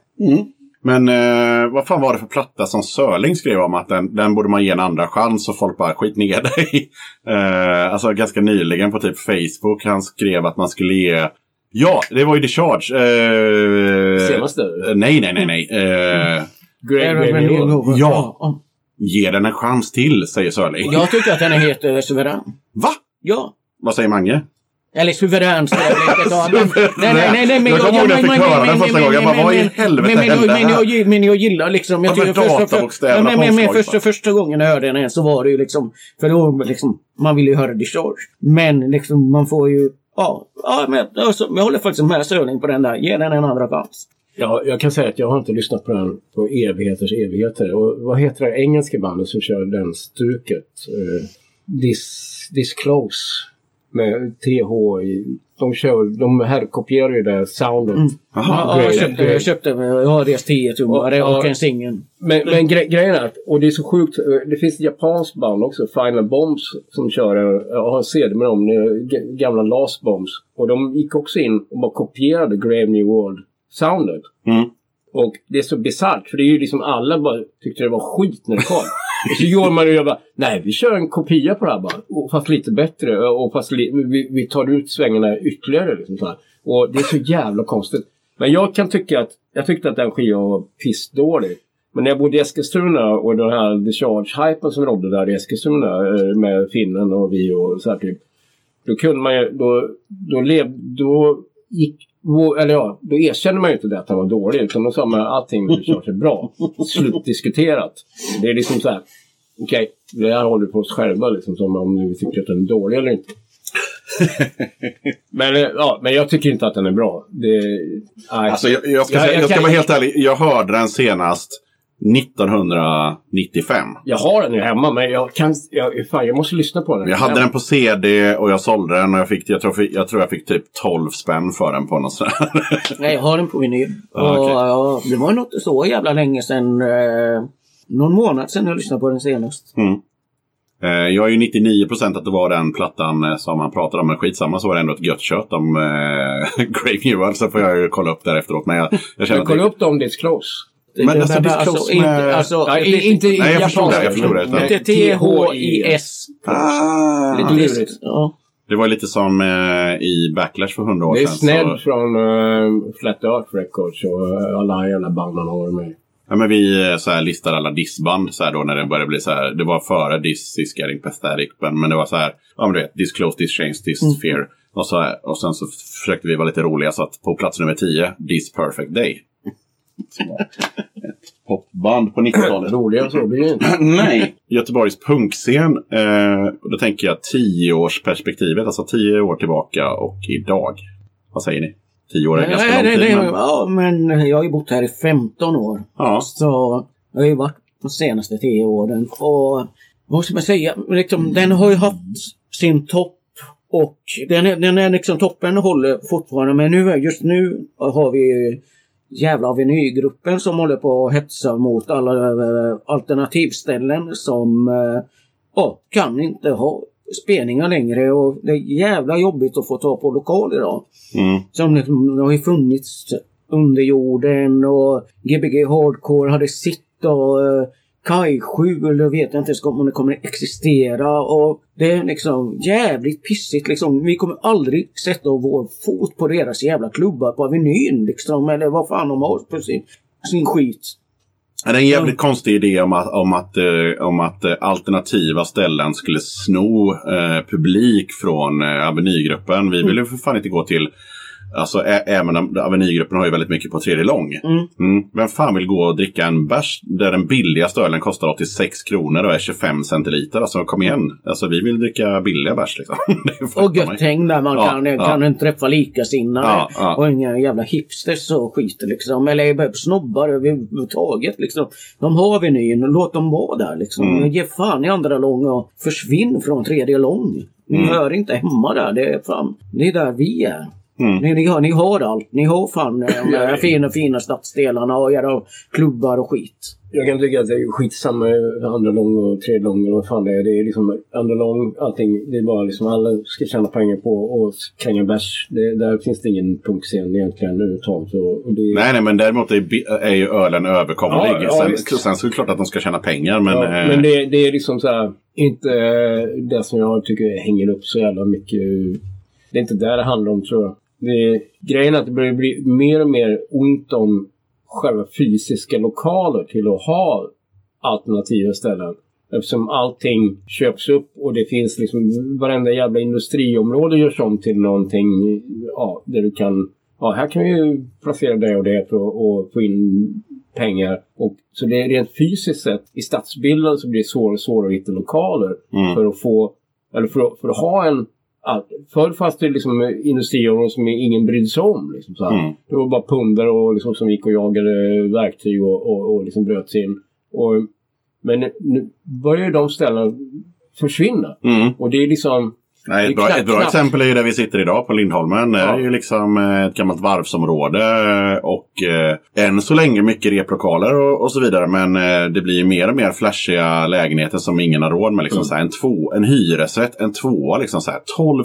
Men eh, vad fan var det för platta som Sörling skrev om att den, den borde man ge en andra chans och folk bara skit ner dig. *laughs* eh, alltså ganska nyligen på typ Facebook. Han skrev att man skulle ge... Ja, det var ju The Charge. Eh, Senaste? eh, nej, nej, nej, nej. Eh, Great, Great New York. Ja. ge den en chans till, säger Sörling. Jag tycker att den är helt eh, suverän. Va? Ja. Vad säger Mange? Eller suverän ska jag inte *laughs* Nej, nej, nej, nej, men Jag kommer ihåg när jag fick höra den första gången. Jag bara, vad i men- helvete hände här? jag- Men jag gillar liksom... Jag tycker första- databokstäverna men- men- på men omslaget första, första gången jag hörde den så var det ju liksom... För då liksom... Man vill ju höra Discharge. Men liksom man får ju... Ja, ja men alltså, jag håller faktiskt med Sörling på den där. Ge den en andra chans. Ja, jag kan säga att jag har inte lyssnat på den på evigheters evigheter. Och vad heter det engelska bandet som kör den stuket? Uh, this, Disclose. Med TH i... De, kör, de här kopierar ju det soundet. Ja, Jaha. ja, jag köpte, jag köpte... Jag har rest 10 tummare och ja. en singel. Men, men gre grejen är att, och det är så sjukt, eh, det finns ett japanskt band också, Final Bombs, som kör, en- jag har en CD med dem, gamla Last Bombs. Och de gick också in och bara kopierade Grave New World-soundet. Mm. Och det är så bisarrt, för det är ju liksom alla bara tyckte det var skit när det kom. *laughs* *laughs* så gjorde man och jag bara, nej vi kör en kopia på det här bara. Och fast lite bättre och fast li vi, vi tar ut svängarna ytterligare. Liksom så här. Och det är så jävla konstigt. Men jag kan tycka att, jag tyckte att den skivan var pissdålig. Men när jag bodde i Eskilstuna och den här Discharge-hypen som rådde där i Eskilstuna eh, med finnen och vi och så här typ. Då kunde man ju, då, då levde, då gick, eller ja, då erkände man ju inte det att han var dålig. Utan då sa man att allting är bra. *laughs* Slutdiskuterat. Det är liksom så här, okej, det här håller vi på oss själva liksom. Som om vi tycker att den är dålig eller inte. *laughs* men, eh, ja, men jag tycker inte att den är bra. Det, nej. Alltså, jag, jag, ska, Ja, säga, jag jag ska kan- vara helt ärlig. Jag hörde den senast 1995. Jag har den ju hemma men jag kan... Jag, fan, jag måste lyssna på den. Jag hade den på CD och jag sålde den och jag, fick, jag, tror, jag tror jag fick typ 12 spänn för den på något sånt. Nej, jag har den på vinyl. Ja, och, okej. ja, det var något så jävla länge sedan. Eh, någon månad sedan jag lyssnade på den senast. Eh, Jag är ju 99% att det var den plattan eh, som man pratade om, men skitsamma så var det ändå ett gött kött om eh, *laughs* Grave Newell. Så får jag ju kolla upp där efteråt. Men jag, jag känner Men kolla det, upp dem Disclose. Men alltså, Det- inte, med- alltså, Nej, i- inte i Nej, jag förstår japanska, det, jag förstår det, utan- Inte T-H-I-S. ah, Lite lurigt. Ja. det var lite som eh, i Backlash för 100 år Det är sedan. Sned Så, från uh, Flat Earth Records och uh, alla jävla banden har varit med. Ja, men vi eh, så här, listade alla dissband så här, då när det började bli så här. Det var före Diss, Is Getting Pathetic. Men, men det var så här, ja men du vet, Disclose, This Change, This Mm. Fear. Och, så här, och sen så försökte vi vara lite roliga så att på plats nummer 10, This Perfect Day. Ett popband på 90-talet. Roligare så blir det inte. Nej. Göteborgs punkscen. Eh, då tänker jag tioårsperspektivet. Alltså tio år tillbaka och idag. Vad säger ni? Tio år är ganska Nej, lång tid. nej, men- ja, men jag har ju bott här i 15 år. Ja. Så jag har ju varit de senaste 10 åren. Och vad ska man säga? Liksom, den har ju haft sin topp. Och den är, den är liksom toppen håller fortfarande. Men nu, just nu har vi jävla Avenygruppen som håller på att hetsa mot alla eh, alternativställen som eh, ja, kan inte ha spelningar längre. Och det är jävla jobbigt att få ta på lokal idag. Mm. Som liksom, det har ju funnits under jorden och Gbg Hardcore hade sitt och uh, Kai 7 eller vet jag inte ens om det kommer existera. Och det är liksom jävligt pissigt liksom. Vi kommer aldrig sätta vår fot på deras jävla klubbar på Avenyn liksom. Eller vad fan de har på sin, sin skit. Det är en jävligt konstig idé om att, om att, eh, om att eh, alternativa ställen skulle sno eh, publik från eh, Avenygruppen. Vi vill ju för fan inte gå till Alltså ä- även Avenygruppen har ju väldigt mycket på tredje lång. Mm. Mm. Vem fan vill gå och dricka en bärs där den billigaste ölen kostar 86 kronor och är 25 centiliter? Alltså kom igen. Alltså vi vill dricka billiga bärs liksom. *laughs* Och gött häng där man Ja, kan, ja. kan träffa likasinnade. Ja, ja. Och inga jävla hipsters och skit liksom. Eller snobbar överhuvudtaget liksom. De har Avenyn, låt dem vara där liksom. Mm. Ge fan i andra lång och försvinn från tredje lång. Ni Mm. hör inte hemma där. Det är fan, det är där vi är. Mm. Ni, ni, har, ni har allt. Ni har fan eh, de här fina, fina stadsdelarna och era klubbar och skit. Jag kan tycka att det är skitsamma med andra lång och tredje lång eller vad fan det är. Det är liksom andra lång, allting. Det är bara liksom alla ska tjäna pengar på och kränga bärs. Det, där finns det ingen punkscen egentligen överhuvudtaget. Och, och det, Nej, nej, men däremot är, är ju ölen överkomlig. Ja, ja, sen, visst. sen så är det klart att de ska tjäna pengar, men... ja, eh, men det, det är liksom så här, inte eh, det som jag tycker hänger upp så jävla mycket. Det är inte där det handlar om tror jag. Det, grejen är att det börjar bli mer och mer ont om själva fysiska lokaler till att ha alternativa ställen. Eftersom allting köps upp och det finns liksom varenda jävla industriområde görs om till någonting ja, där du kan Ja, här kan vi ju placera det och det för att få in pengar. Och, så det är rent fysiskt sett, i stadsbilden så blir det svårare och svårare att hitta lokaler Mm. för att få, eller för att, för att ha en att, förr fanns det liksom industriområden som ingen brydde sig om. Liksom, så. Mm. Det var bara pundare och, liksom, som gick och jagade verktyg och, och, och liksom bröt sig in. Och, men nu börjar de ställena försvinna. Mm. Och det är liksom... Nej, Det ett bra, ett bra exempel är ju där vi sitter idag på Lindholmen. Det Ja. är ju liksom eh, ett gammalt varvsområde eh, och eh, än så länge mycket replokaler och, och så vidare. Men eh, det blir ju mer och mer flashiga lägenheter som ingen har råd med. Liksom, Mm. så här, en, två, en hyresrätt, en tvåa, liksom, så här, 12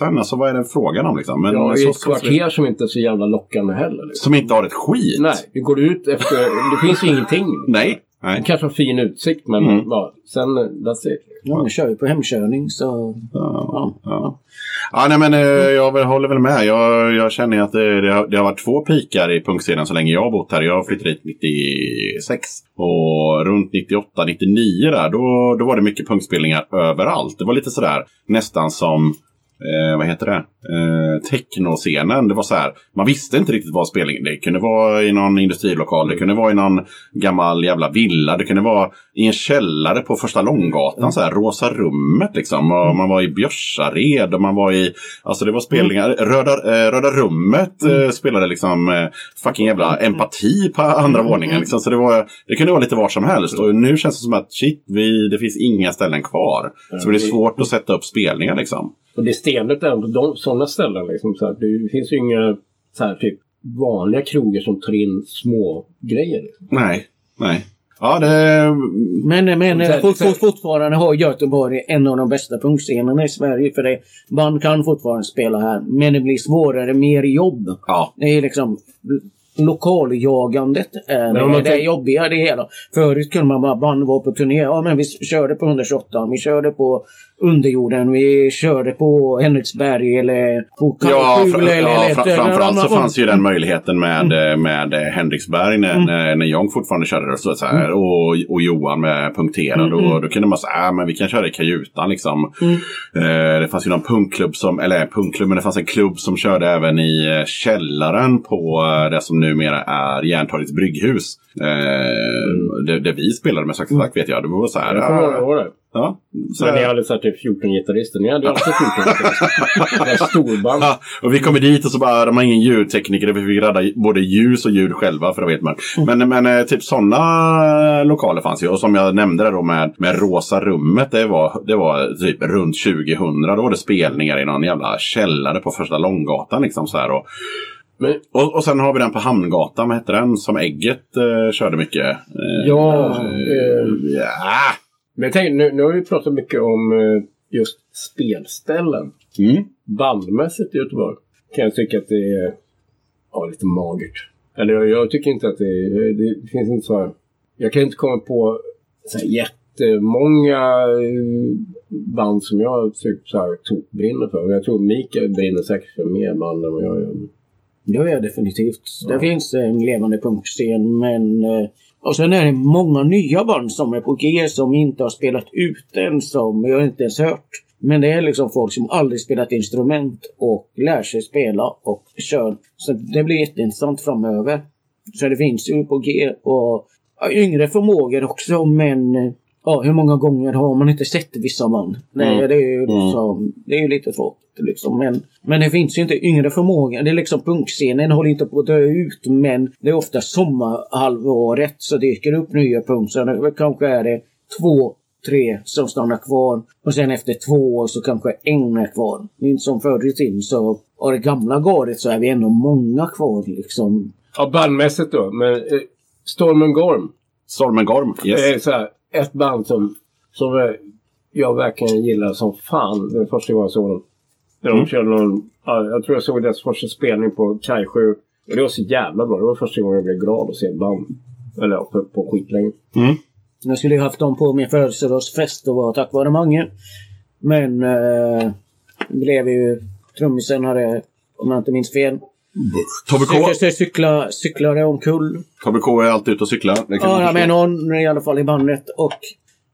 000. Alltså vad är det frågan om? Liksom? Men, Ja, i ett kvarter som inte är så jävla lockande heller. Liksom. Som inte har ett skit. Nej, det går ut efter... Det finns ju ingenting. Nej. Det Nej. kanske har fin utsikt men Mm. ja, sen... That's it. Ja, de kör ju på hemkörning så... Ja. Ja. Ja. Ja, nej, men eh, jag håller väl med. Jag, jag känner att det, det, har, det har varit två pikar i punkscenen så länge jag har bott här. Jag flyttade hit 96 och runt 98, 99 där, då, då var det mycket punkspelningar överallt. Det var lite sådär nästan som eh, vad heter det? Eh, technoscenen. Det var så här, man visste inte riktigt vad spelningen Det kunde vara i någon industrilokal, det kunde vara i någon gammal jävla villa, det kunde vara i en källare på första Långgatan, så här, Rosa rummet liksom. Och man var i Björsared och man var i, alltså det var spelningar, Röda, eh, Röda rummet eh, spelade liksom eh, fucking jävla empati på andra våningen. Liksom. Så det, var, det kunde vara lite var som helst. Och nu känns det som att shit, vi, det finns inga ställen kvar. Så det är svårt att sätta upp spelningar liksom. Och det är stenigt ändå, de, sådana ställen. Liksom, så här, det finns ju inga så här, typ, vanliga krogar som tar in små grejer. Liksom. Nej, nej. Ja, det... Men, men här- fort, fort, fortfarande har Göteborg en av de bästa punkscenerna i Sverige. För det, man kan fortfarande spela här, men det blir svårare, mer jobb. Ja, Det är liksom lokaljagandet är Men det, det är tänk- jobbiga det hela. Förut kunde man bara band vara på turné. Ja men vi körde på 128, vi körde på Underjorden, vi körde på Henriksberg eller på Ja, Kallskjul eller, ja eller fra, eller- framförallt så fanns ju den möjligheten med, eh, med eh, Henriksberg när, när, när John fortfarande körde. Så så här, och, och Johan med punkterad. Och då kunde man säga att men vi kan köra i kajutan. Liksom. Eh, det fanns ju någon punkklubb som, eller punkklubb, men det fanns en klubb som körde även i eh, källaren på det som numera är Järntorgets brygghus. Eh, det, det vi spelade med Saxo Tack vet jag. Det var så här. Jag ja, så, Men ni hade så här, typ 14 gitarrister. Ni hade alltid 14 gitarrister. Storband. Ja, och vi kommer dit och så bara, de har ingen ljudtekniker. Vi fick rädda både ljus och ljud själva för det vet man. Men, men eh, typ sådana lokaler fanns ju. Och som jag nämnde då med, med Rosa rummet. Det var, det var typ runt 2000. Då var det spelningar i någon jävla källare på första Långgatan liksom så här. Och, Men, och, och sen har vi den på Hamngatan, vad hette den? Som Ägget eh, körde mycket. Eh, ja, eh, eh, ja. Men jag tänker, nu, nu har vi pratat mycket om eh, just spelställen. Mm. Bandmässigt i Göteborg kan jag tycka att det är ja, lite magert. Eller jag, jag tycker inte att det, är- det finns inte så här. Jag kan inte komma på så här jättemånga eh, band som jag typ så här tokbrinner för. Jag tror Mikael brinner säkert för mer band än vad jag gör. Det gör jag definitivt. Det finns en levande punkscen men... Och sen är det många nya band som är på G som inte har spelat ut än som jag inte ens hört. Men det är liksom folk som aldrig spelat instrument och lär sig spela och kör. Så det blir jätteintressant framöver. Så det finns ju på G och ja, yngre förmågor också men eh, Ja, hur många gånger har man inte sett vissa band? Nej, Mm. det är ju liksom, det är ju lite tråkigt liksom. Men, men det finns ju inte yngre förmågor. Det är liksom punkscenen håller inte på att dö ut men det är ofta sommarhalvåret så dyker det upp nya punkter. Det kanske är det två, tre som stannar kvar. Och sen efter två år så kanske en är kvar. Det är inte som förr i tiden så av det gamla gardet så är vi ändå många kvar liksom. Ja, bandmässigt då. Men eh, Stormen Gorm. Stormengorm, Det yes. är så här, ett band som, som jag verkligen gillar som fan. Den första gången jag såg dem. När de Mm. körde någon, ja, jag tror jag såg deras första spelning på Kajsjö. Och det var så jävla bra. Det var första gången jag blev glad att se ett band. Eller på, på skitlänge. Mm. Jag skulle ju haft dem på min födelsedagsfest och var tack vare Mange. Men eh, det blev ju trummisen hade, om jag inte minns fel, Tobbe K. Cyklade, cykla, cyklade omkull. Tobbe K är alltid ute och cyklar. Det kan Ja, med någon i alla fall i bandet och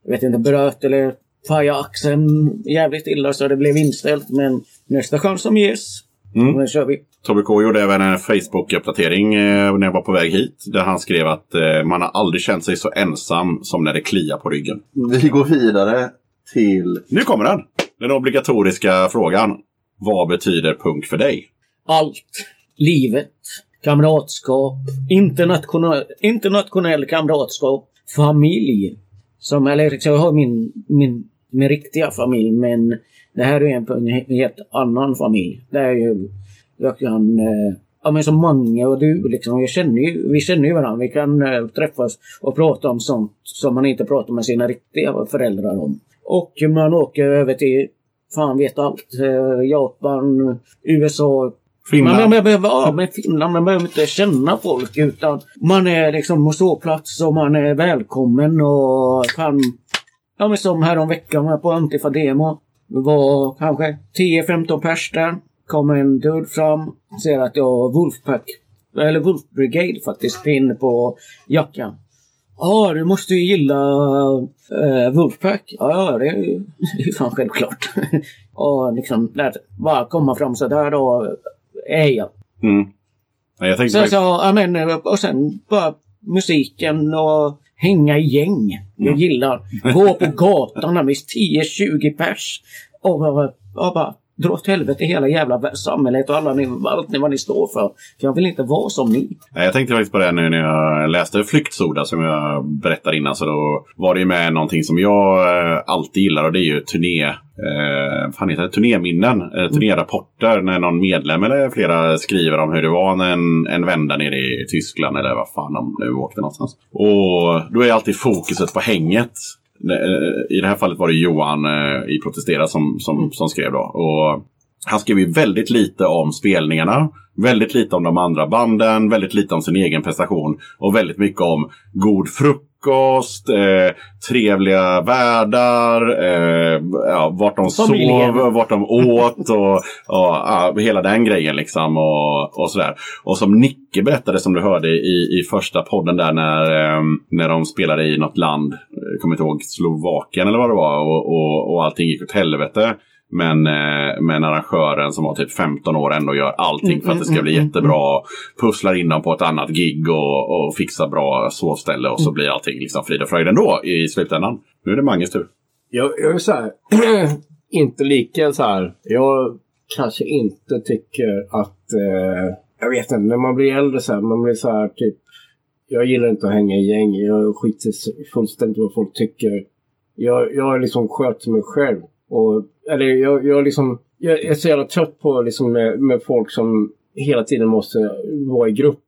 jag vet inte, bröt eller pajade axeln jävligt illa så det blev inställt. Men nästa chans som ges, Mm. nu kör vi. Tobbe K gjorde även en Facebook-uppdatering eh, när jag var på väg hit. Där han skrev att eh, man har aldrig känt sig så ensam som när det kliar på ryggen. Vi går vidare till... Nu kommer den! Den obligatoriska frågan. Vad betyder punk för dig? Allt. Livet. Kamratskap. Internationell, internationell kamratskap. Familj. Som, eller jag har min, min, min riktiga familj men det här är en, en helt annan familj. Det är ju, jag kan, eh, ja men som många och du liksom, jag känner ju, vi känner ju varandra. Vi kan äh, träffas och prata om sånt som man inte pratar med sina riktiga föräldrar om. Och man åker över till, fan vet allt, Äh, Japan, USA, Finland. man, man behöver, ja, men Finland, man behöver inte känna folk utan man är liksom på ståplats och man är välkommen och kan... Ja men som häromveckan på Antifa Demo. Det var kanske 10-15 pers där. Kom en dude fram, ser att jag har Wolfpack, eller Wolf Brigade faktiskt, pin på jackan. Ja, du måste ju gilla eh, äh, Wolfpack. Ja, ja, det är ju *laughs* fan självklart. *laughs* Och liksom där, bara komma fram sådär då är jag. Mm. Jag tänkte faktiskt, så, ja men, och sen bara musiken och hänga i gäng. Jag gillar. Gå på gatan med 10-20 pers och, bara- och bara dra åt helvete hela jävla samhället och alla ni, allt ni, vad ni står för. För jag vill inte vara som ni. Jag tänkte faktiskt på det nu när jag läste Flyktsoda som jag berättade innan. Så då var det ju med någonting som jag eh, alltid gillar och det är ju turné... Eh, fan heter det? Turnéminnen. Eh, turnérapporter när någon medlem eller flera skriver om hur det var när en, en vända nere i Tyskland eller vad fan de nu åkte någonstans. Och då är alltid fokuset på hänget. Eh, I det här fallet var det Johan eh, i Protestera som, som, som skrev då. Och han skrev ju väldigt lite om spelningarna, väldigt lite om de andra banden, väldigt lite om sin egen prestation och väldigt mycket om god frukost, eh, trevliga värdar, eh, ja, vart de Familjen. sov, vart de åt och, och ja, hela den grejen liksom och, och sådär. Och som Nicke berättade som du hörde i, i första podden där när, eh, när de spelade i något land, jag kommer inte ihåg, Slovakien eller vad det var och, och, och allting gick åt helvete. Men, eh, men arrangören som var typ 15 år ändå gör allting för att det ska bli jättebra. Pusslar in dem på ett annat gig och, och fixar bra sovställe och så blir allting liksom frid och fröjd ändå i slutändan. Nu är det Manges tur. Jag, jag är så här, *clears throat* inte lika så här. Jag kanske inte tycker att... Eh, jag vet inte, när man blir äldre så här, man blir så här typ... Jag gillar inte att hänga i gäng. Jag skiter fullständigt vad folk tycker. Jag, jag är liksom sköter mig själv. Och, eller jag, jag, liksom, jag är så jävla trött på liksom med, med folk som hela tiden måste vara i grupp.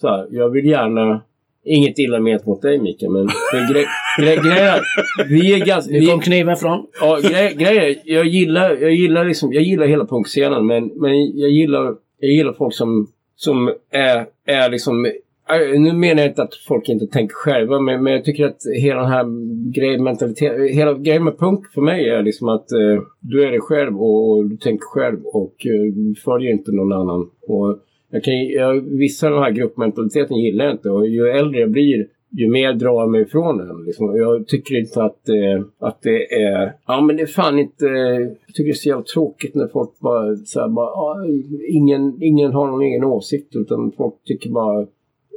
Så här, jag vill gärna... Inget illa ment mot dig Mikael, men gre, gre, grejer, vi är ganska... Nu vi- kom kniven fram. Ja, gre-. Jag gillar, jag gillar liksom, jag gillar hela punkscenen men, men jag gillar, jag gillar folk som, som är, är liksom Äh, nu menar jag inte att folk inte tänker själva men, men jag tycker att hela den här grejen, mentalitet, hela grejen med punk för mig är liksom att eh, du är dig själv och, och du tänker själv och eh, du följer inte någon annan. Och jag kan, jag, vissa av den här gruppmentaliteten gillar jag inte och ju äldre jag blir ju mer drar jag mig ifrån den. Liksom. Jag tycker inte att, eh, att det är... Ja men det är fan inte... Jag tycker det är så jävla tråkigt när folk bara, så här, bara ah, ingen, ingen har någon egen åsikt utan folk tycker bara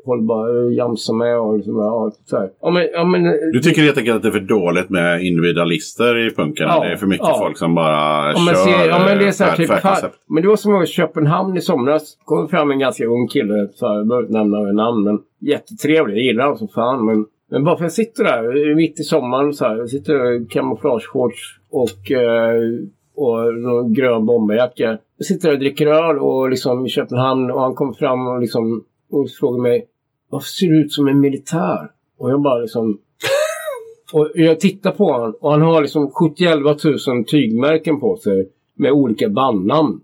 håller bara jamsar med och liksom, ja, så här. Ja, men, ja, men, Du tycker helt enkelt att det är för dåligt med individualister i punken? Ja, det är för mycket ja. folk som bara kör ja, men det är så här, typ, färgkoncept? men det var som i Köpenhamn i somras. kom fram en ganska ung kille. Så här, jag behöver inte nämna namn men jättetrevlig. Jag gillar honom som fan. Men, men bara för att jag sitter där mitt i sommaren så här. Jag sitter i kamouflageshorts och, eh, och någon grön bomberjacka. Jag sitter där och dricker öl och liksom i Köpenhamn och han kommer fram och liksom och frågar mig varför ser du ut som en militär? Och jag bara liksom *laughs* och jag tittar på honom och han har liksom 71 000 tygmärken på sig med olika bandnamn.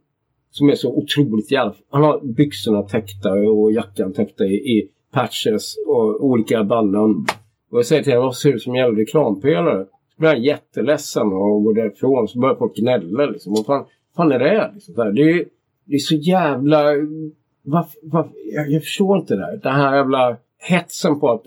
Som är så otroligt jävla... Han har byxorna täckta och jackan täckta i, i patches och olika bandnamn. Och jag säger till honom, vad ser du ut som en jävla reklampelare? Så blir han jätteledsen och går därifrån. Så börjar folk gnälla liksom. Vad fan, fan är det? Liksom. Det, är, det är så jävla... Varför, varför, jag, jag förstår inte det här. Den här jävla hetsen på att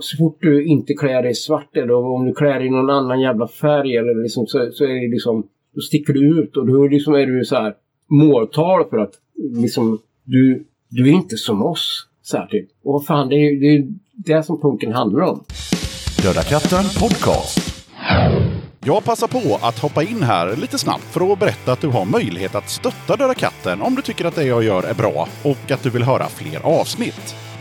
så fort du inte klär dig i svart eller om du klär dig i någon annan jävla färg eller liksom, så, så är det liksom... Då sticker du ut och då liksom är du så här måltal för att liksom du, du är inte som oss. Så här, typ. Och fan, det är ju det, är det som punken handlar om. Döda katten podcast. Jag passar på att hoppa in här lite snabbt för att berätta att du har möjlighet att stötta Döda katten om du tycker att det jag gör är bra och att du vill höra fler avsnitt.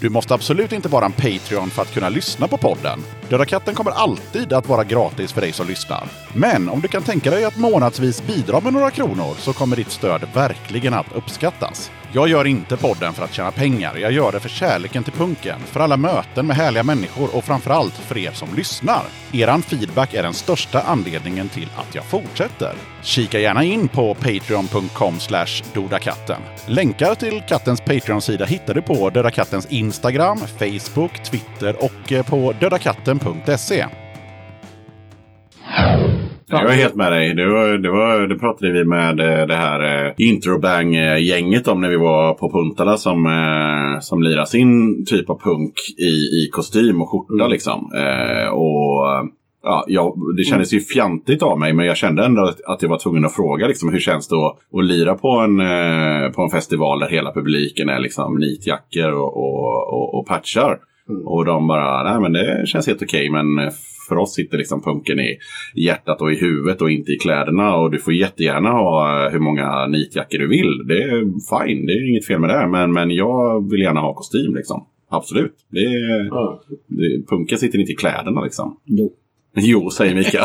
Du måste absolut inte vara en Patreon för att kunna lyssna på podden. Döda katten kommer alltid att vara gratis för dig som lyssnar. Men om du kan tänka dig att månadsvis bidra med några kronor så kommer ditt stöd verkligen att uppskattas. Jag gör inte podden för att tjäna pengar. Jag gör det för kärleken till punken, för alla möten med härliga människor och framförallt för er som lyssnar. Eran feedback är den största anledningen till att jag fortsätter. Kika gärna in på patreon.com dodakatten. Länkar till kattens Patreon-sida hittar du på Döda Kattens Instagram, Facebook, Twitter och eh, på Döda katten dödakatten.se. Jag är helt med dig. Det, var, det, var, det pratade vi med eh, det här eh, Introbang-gänget om när vi var på Puntala som, eh, som lirar sin typ av punk i, i kostym och skjorta. Mm. Liksom. Och ja, jag, Det kändes ju fjantigt av mig men jag kände ändå att, jag var tvungen att fråga liksom, hur känns det att, att lira på en, på en festival där hela publiken är liksom, nitjackor och, och, och, och patchar. Mm. Och de bara, nej men det känns helt okej men eh, för oss sitter liksom punken i hjärtat och i huvudet och inte i kläderna. Och du får jättegärna ha eh, hur många nitjackor du vill. Det är fine, det är inget fel med det. Men, men jag vill gärna ha kostym liksom. Absolut. Det Ja. det, punken sitter inte i kläderna liksom. Jo. *laughs* Jo, säger Mika. *laughs*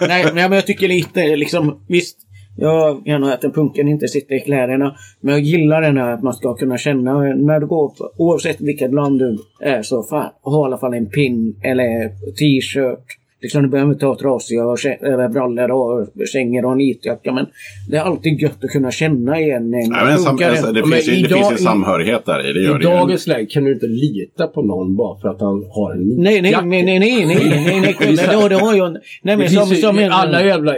nej, nej, men jag tycker lite liksom, visst. Jag gärna att en punken inte sitter i kläderna. Men jag gillar den här att man ska kunna känna när du går, på, oavsett vilket land du är, så fan, ha i alla fall en pin eller t-shirt. Liksom du behöver inte ha trasiga och eller brallor och kängor och en nitjacka. Men det är alltid gött att kunna känna igen en nej, men sam, alltså, det, finns ju, det idag- finns ju samhörighet där i. Det gör I det dagens läge kan du inte lita på någon bara för att han har en Nej, nej, nitjacka. nej, nej, nej, nej, nej, nej, nej, *laughs* det, har- det jag... Nej, Det men som, som en... alla jävla...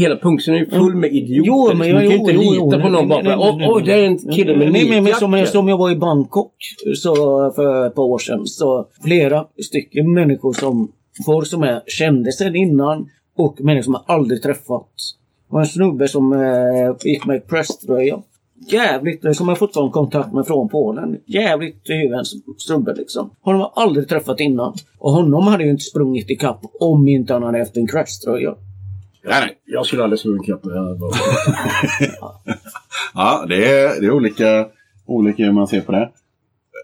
Hela punkten är ju full med idioter. Jo, men du kan inte lita på någon bara nej, för nej, att nej, det är en kille med Nej, men, som, som jag var i Bangkok så, för ett par år sedan. Så flera stycken människor som folk som är kände sedan innan och människor som jag aldrig träffat. Var en snubbe som eh, gick med presströja. Jävligt, som jag fortfarande kontakt med från Polen. Jävligt hyvens snubbe liksom. Honom har jag aldrig träffat innan. Och honom hade ju inte sprungit i kapp om inte han hade haft en presströja. Nej, nej. Jag skulle aldrig slå en kapp med det här. *laughs* Ja, det är, det är olika, olika hur man ser på det.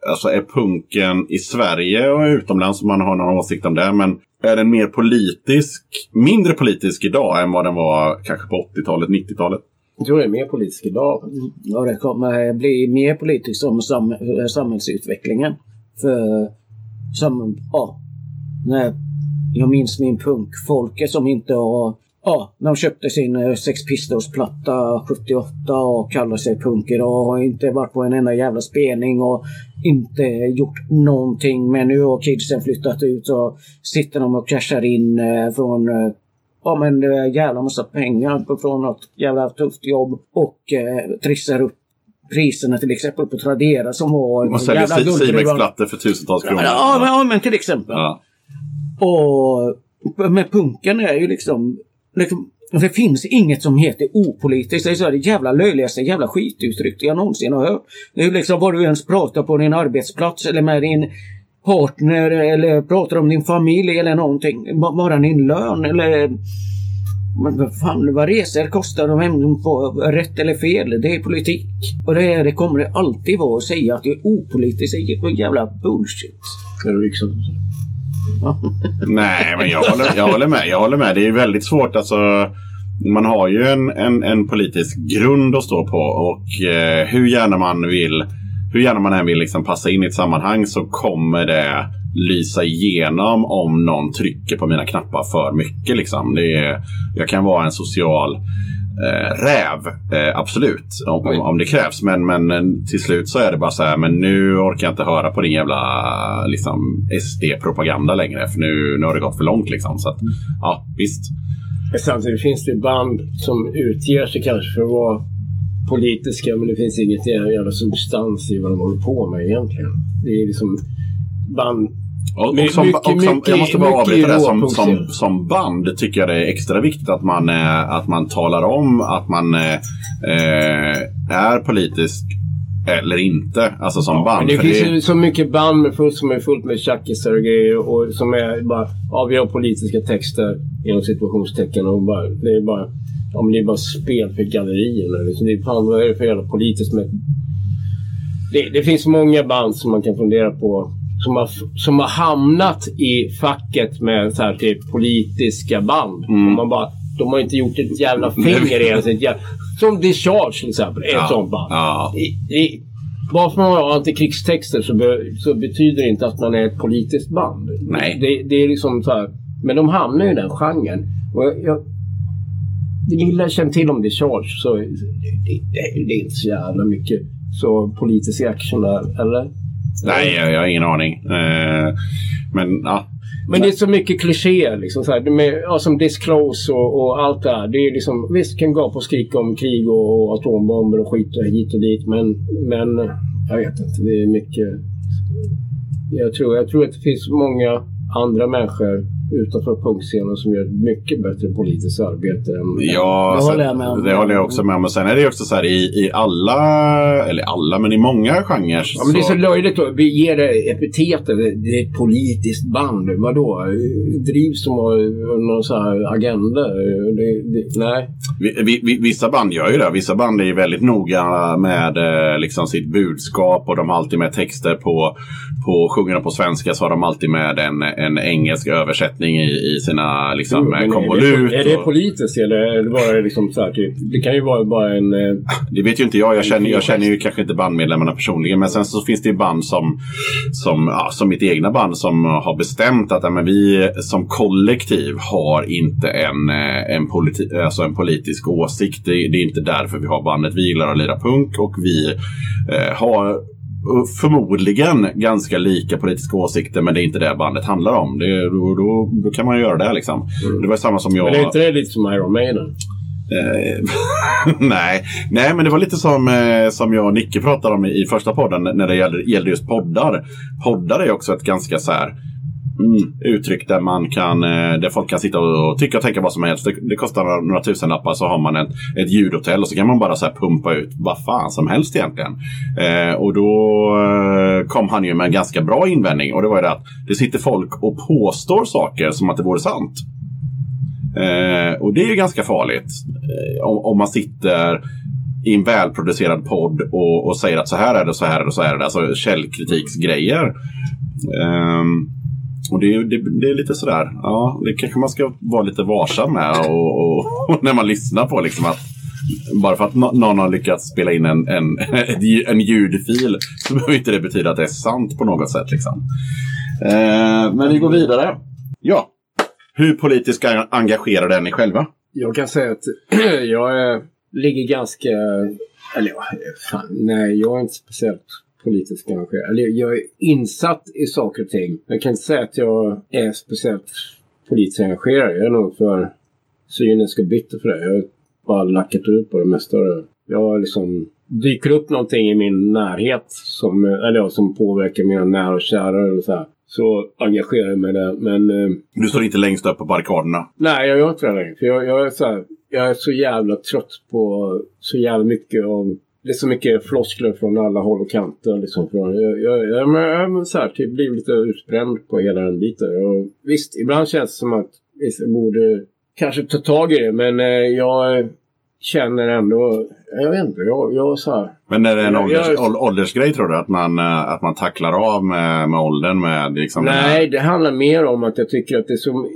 Alltså är punken i Sverige och utomlands, om man har någon åsikt om det, men är den mer politisk, mindre politisk idag än vad den var kanske på 80-talet, 90-talet? Jag tror det är mer politisk idag. Och det kommer bli mer politiskt om sam samhällsutvecklingen. För som, ja, när jag minns min punk, folket som inte har Ja, de köpte sin eh, Sex Pistols-platta 78 och kallar sig punk idag. Har inte varit på en enda jävla spelning och inte gjort någonting. Men nu har kidsen flyttat ut och sitter de och cashar in eh, från eh, Ja men det är jävla massa pengar från något jävla tufft jobb och eh, trissar upp priserna till exempel på Tradera som har Man säljer. Simex-plattor för tusentals kronor. Ja, men, ja men till exempel. Ja. Och med punken är ju liksom, liksom det finns inget som heter opolitiskt. Det är så här det jävla löjligaste jävla skituttryck jag någonsin har hört. Det är ju liksom vad du ens pratar på din arbetsplats eller med din partner eller pratar om din familj eller någonting. Bara din lön eller men vad fan, vad resor kostar de hem på rätt eller fel? Det är politik. Och det, är, det kommer det alltid vara att säga att det är opolitiskt. Det är jävla bullshit. Är du yxad? Liksom- *laughs* Nej, men jag håller, jag håller med. Jag håller med. Det är väldigt svårt. Alltså, man har ju en, en, en politisk grund att stå på. Och eh, hur gärna man vill hur gärna man än vill liksom passa in i ett sammanhang så kommer det lysa igenom om någon trycker på mina knappar för mycket. Liksom. Det är, jag kan vara en social eh, räv, eh, absolut, om, om, om det krävs. Men, men eh, till slut så är det bara så här, men nu orkar jag inte höra på din jävla liksom, SD-propaganda längre. För nu, nu har det gått för långt. Liksom. Så att, ja, visst. Samtidigt finns det band som utger sig kanske för att vara politiska men det finns inget jävla substans i vad de håller på med egentligen. Det är liksom band... Och, och som, mycket- och som, mycket- jag måste bara avbryta det. Som, som, som band tycker jag det är extra viktigt att man, eh, att man talar om att man eh, eh, är politisk eller inte. Alltså som Men band. det finns det- ju så mycket band med fullt, som är fullt med tjackisar och grejer och som är bara... Ja, vi har politiska texter inom situationstecken och bara... Det är bara... Ja, men det är bara spel för gallerierna. Liksom. Det är fan, vad är det för jävla politiskt med... Det, det finns många band som man kan fundera på som har, som har hamnat i facket med så här, typ, politiska band. Och man bara, de har inte gjort ett jävla finger ens. Ett jävla, som Discharge till exempel, är ett sånt band. Ja. I, i, bara för att man har antikrigstexter så, be, så betyder det inte att man är ett politiskt band. Nej. Det, det är liksom så här, men de hamnar ju i den genren. Och jag, jag, det lilla jag känner till om Discharge så det, det, det är inte så jävla mycket så politisk action där, eller? Nej, jag, jag har ingen aning. Eh, men ja. Men det är så mycket klichéer liksom. Så här, med, ja, som Disclose och, och allt det här. Det är liksom, visst kan gapa och skrika om krig och, och atombomber och skit och hit och dit. Men, men jag vet inte. Det är mycket... Jag tror, jag tror att det finns många andra människor utanför punkscenen som gör ett mycket bättre politiskt arbete än... Ja, Det sen- håller jag med om. Det håller jag också med om. Men sen är det ju också så här i, i alla, eller alla, men i många genrer. Ja, men det är så löjligt att vi ger det epitetet. Det är ett politiskt band. Vadå? Drivs de av någon så här agenda? Det, det, nej. Vi- vi- vi- Vissa band gör ju det. Vissa band är ju väldigt noga med eh, liksom sitt budskap och de har alltid med texter på, på sjunger de på svenska så har de alltid med en, en engelsk översättning i, i sina liksom, Jo, men är, konvolut. det, är det politiskt eller är det bara liksom så här typ? Det kan ju vara bara en... eh, Det vet ju inte jag. Jag känner, jag känner ju kanske inte bandmedlemmarna personligen. Men sen så finns det ju band som, som, ja, som mitt egna band som har bestämt att ja, men vi som kollektiv har inte en, eh, en, politi alltså en politisk åsikt. Det, det är inte därför vi har bandet. Vi gillar att lira punk och vi eh, har förmodligen ganska lika politiska åsikter men det är inte det bandet handlar om. Det, då, då, då kan man göra det liksom. Det var samma som jag... Men är inte det lite som Iron Maiden? Eh, *laughs* nej. nej, men det var lite som, eh, som jag och Nicke pratade om i, i första podden när det gällde, gällde just poddar. Poddar är också ett ganska så här mm, uttryck där man kan, eh, där folk kan sitta och, tycka och tänka vad som helst. Det, det kostar några, några tusenlappar så har man ett, ett ljudhotell och så kan man bara så här pumpa ut vad fan som helst egentligen. Eh, och då eh, kom han ju med en ganska bra invändning och det var ju det att det sitter folk och påstår saker som att det vore sant. Eh, och det är ju ganska farligt. Eh, om, om man sitter i en välproducerad podd och, och säger att så här är det, så här är det, så här är det. Alltså källkritiksgrejer. Ehm, och det, är- det, det är lite sådär, ja, det kanske man ska vara lite varsam med och, och, och *laughs* när man lyssnar på liksom att bara för att någon har lyckats spela in en, en, *laughs* en ljudfil så behöver inte det betyda att det är sant på något sätt. Liksom. Eh, men vi går vidare. Ja, hur politiskt engagerade är ni själva? Jag kan säga att *clears throat* jag eh, ligger ganska... Eller fan, nej, jag är inte speciellt politiskt engagerad. Eller jag är insatt i saker och ting. Jag kan inte säga att jag är speciellt politiskt engagerad. Jag är nog för cynisk och bitter för det. Jag har bara lackat ut på det mesta. Jag liksom... Dyker upp någonting i min närhet som, eller som påverkar mina nära och kära eller så här. Så engagerar jag mig det. Men eh, Du står inte längst upp på barrikaderna. Nej, jag gör inte det längre. För jag, jag, är så här, jag är så jävla trött på så jävla mycket av... Det är så mycket floskler från alla håll och kanter. Liksom jag, jag, jag, men, så här, typ, blir lite utbränd på hela den biten. Och, visst, ibland känns det som att visst, jag borde kanske ta tag i det. Men eh, jag känner ändå... Jag vet inte. Jag, jag så här... Men är det en ålders, jag- ål- åldersgrej tror du? Att man, eh, att man tacklar av med, med åldern? Med, liksom, Nej, det handlar mer om att jag tycker att det är så,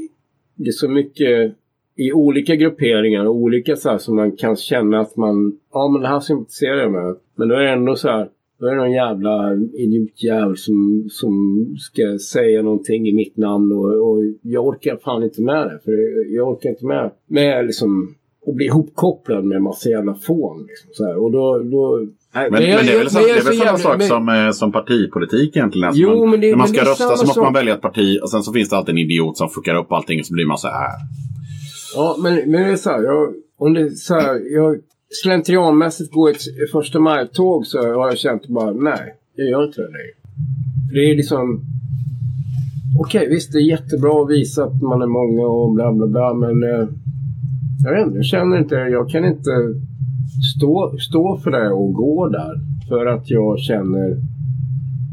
det är så mycket i olika grupperingar och olika så här som man kan känna att man, ja men det här sympatiserar jag med. Men då är det ändå så här, då är det någon jävla idiotjävel som, som ska säga någonting i mitt namn och, och jag orkar fan inte med det. För jag orkar inte med, med liksom att bli ihopkopplad med en massa jävla fån. Liksom, så här. Och då, då Men, men det är väl, sam, det är väl samma sak som, eh, som partipolitik egentligen. Alltså Jo, man, men det- när man men ska rösta så måste man välja ett parti och sen så finns det alltid en idiot som fuckar upp allting och så blir man så här. Ja, men, men det är så här. Jag, om det är så här jag slentrianmässigt går ett första maj-tåg så har jag känt bara nej, jag gör inte det längre. För det är liksom... Okej, visst det är jättebra att visa att man är många och bla bla bla men... Eh, jag vet inte, jag känner inte, jag kan inte stå, stå för det och gå där. För att jag känner...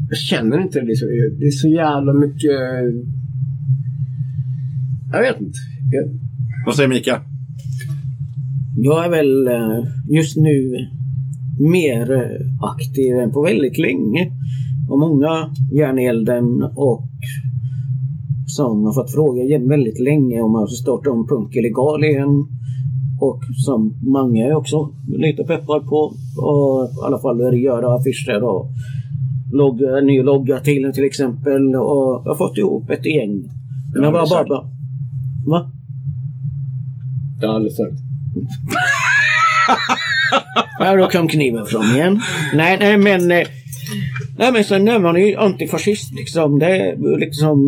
Jag känner inte det. är så, det är så jävla mycket... Jag vet inte. Jag, vad säger Mika? Jag är väl eh, just nu mer eh, aktiv än på väldigt länge. Och många järnelden och som har fått fråga väldigt länge om att starta om punk illegal igen. Och som många är också lite peppar på. Och i alla fall göra affischer och logga, ny logga till till exempel. Och jag har fått ihop ett gäng. Men jag bara, bara, Va? Det har jag aldrig sagt. *laughs* Ja, då kom kniven fram igen. Nej, nej men... eh, Nej men sen är man ju antifascist liksom. Det är liksom...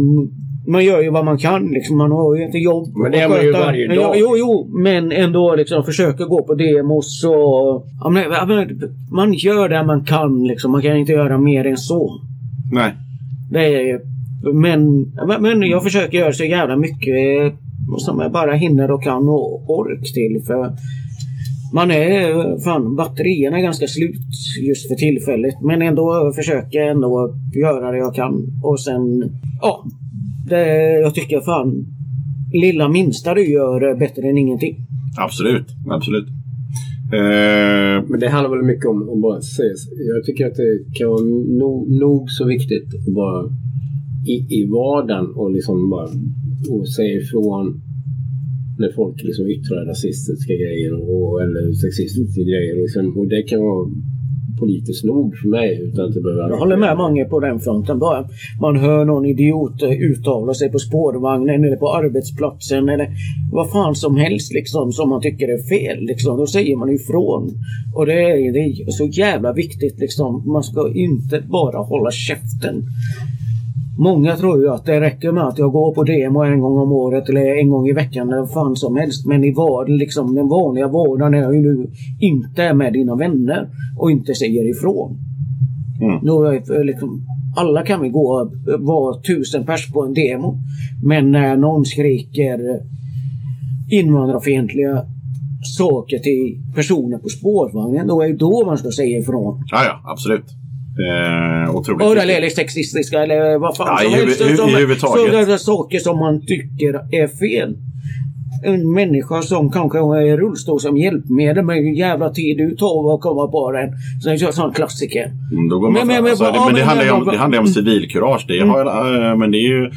Man gör ju vad man kan liksom. Man har ju inte jobb Men det är man ju varje dag. Jo, jo, men ändå liksom försöker gå på demos och... Ja, men, ja, man gör det man kan liksom. Man kan inte göra mer än så. Nej. Det är, men, men- men jag försöker göra så jävla mycket eh, som jag bara hinner och kan och ork till. För man är, fan batterierna är ganska slut just för tillfället. Men ändå försöker jag ändå göra det jag kan. Och sen, ja. Det, jag tycker fan, lilla minsta du gör är bättre än ingenting. Absolut. Absolut. Eh, Men det handlar väl mycket om att bara säga. Jag tycker att det kan vara nog, nog så viktigt att bara i, i vardagen och liksom bara och säger ifrån när folk liksom yttrar rasistiska grejer och, eller sexistiska grejer. Och, liksom, och det kan vara politiskt nog för mig. Utan att det behöver Jag håller med många på den fronten. Bara man hör någon idiot eh, uttala sig på spårvagnen eller på arbetsplatsen eller vad fan som helst liksom som man tycker är fel. Liksom, då säger man ifrån. Och det är, det är så jävla viktigt liksom. Man ska inte bara hålla käften. Många tror ju att det räcker med att jag går på demo en gång om året eller en gång i veckan eller vad fan som helst. Men i vardagen, liksom, den vanliga vardagen är ju nu inte med dina vänner och inte säger ifrån. Då är det liksom, alla kan vi gå vara tusen pers på en demo. Men när någon skriker invandrarfientliga saker till personer på spårvagnen, då är det då man ska säga ifrån. ja, ja. Absolut. Eh, otroligt viktigt. eller sexistiska eller vad fan Ja, som helst. huvud- som- i huvudtaget. Så det är saker som man tycker är fel. En människa som kanske i rullstol som hjälpmedel, men jävla tid du tar att komma på den. Så är en sån klassiker. Mm, Men- men- men- alltså, men det handlar ju om, men- Mm. det handlar ju om civilkurage. Det har, jag- eh, men det är ju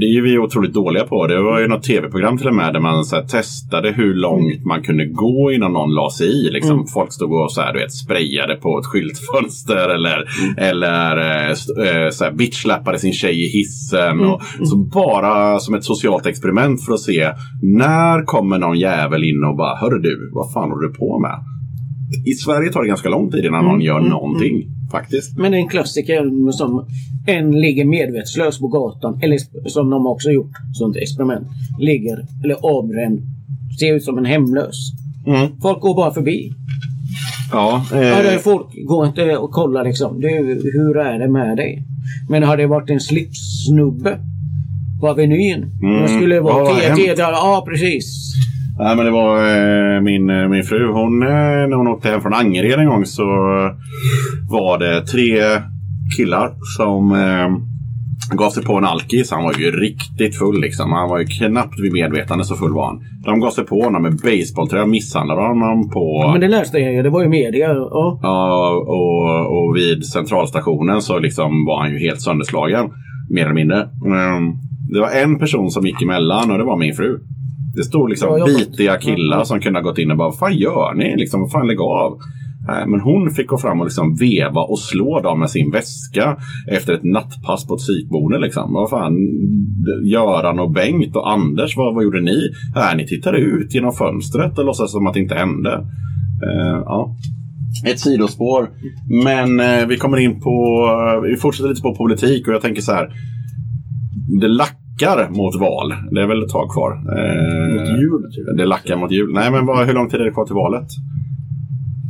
det är ju vi otroligt dåliga på. Det var ju något tv-program till och med där man så här, testade hur långt man kunde gå innan någon la sig i. Liksom. Mm. Folk stod och så här, du vet, sprayade på ett skyltfönster eller, eller eh, eh, så här, bitchlappade sin tjej i hissen. Mm. Och, så bara som ett socialt experiment för att se när kommer någon jävel in och bara Hörru du, vad fan håller du på med? I Sverige tar det ganska lång tid innan någon gör någonting. Faktiskt. Men en klassiker som en ligger medvetslös på gatan, eller som de också gjort, sånt experiment, ligger, eller avbränd, ser ut som en hemlös. Mm. Folk går bara förbi. Ja, Ja, eh, folk går inte och kollar liksom. Är- hur är det med dig? Men har det varit en slipssnubbe på Avenyn? Mm. Det skulle vara har tio tio Ja, precis. Nej, men det var eh, min, eh, min fru. Hon, eh, när hon åkte hem från Angered en gång så eh, var det tre killar som eh, gav sig på en alkis. Han var ju riktigt full liksom. Han var ju knappt vid medvetande så full var han. De gav sig på honom med basebollträ och misshandlade honom på... Ja, men det läste jag ju. Det var ju media. Ja. Ja, och, och vid centralstationen så liksom var han ju helt sönderslagen. Mer eller mindre. Mm. Det var en person som gick emellan och det var min fru. Det stod liksom bitiga killar som kunde ha gått in och bara Vad fan gör ni? Liksom, vad fan lägg av. Nej, Men hon fick gå fram och liksom veva och slå dem med sin väska efter ett nattpass på ett psykboende. Liksom. Vad fan, Göran och Bengt och Anders, vad, vad gjorde ni? Äh, ni tittade ut genom fönstret och låtsades som att det inte hände. Eh, ja. Ett sidospår. Men eh, vi kommer in på, vi fortsätter lite på politik och jag tänker så här. Det lackar mot val. Det är väl ett tag kvar. Eh, Mot jul, typ. Det lackar mot jul. Nej, men vad, hur lång tid är det kvar till valet?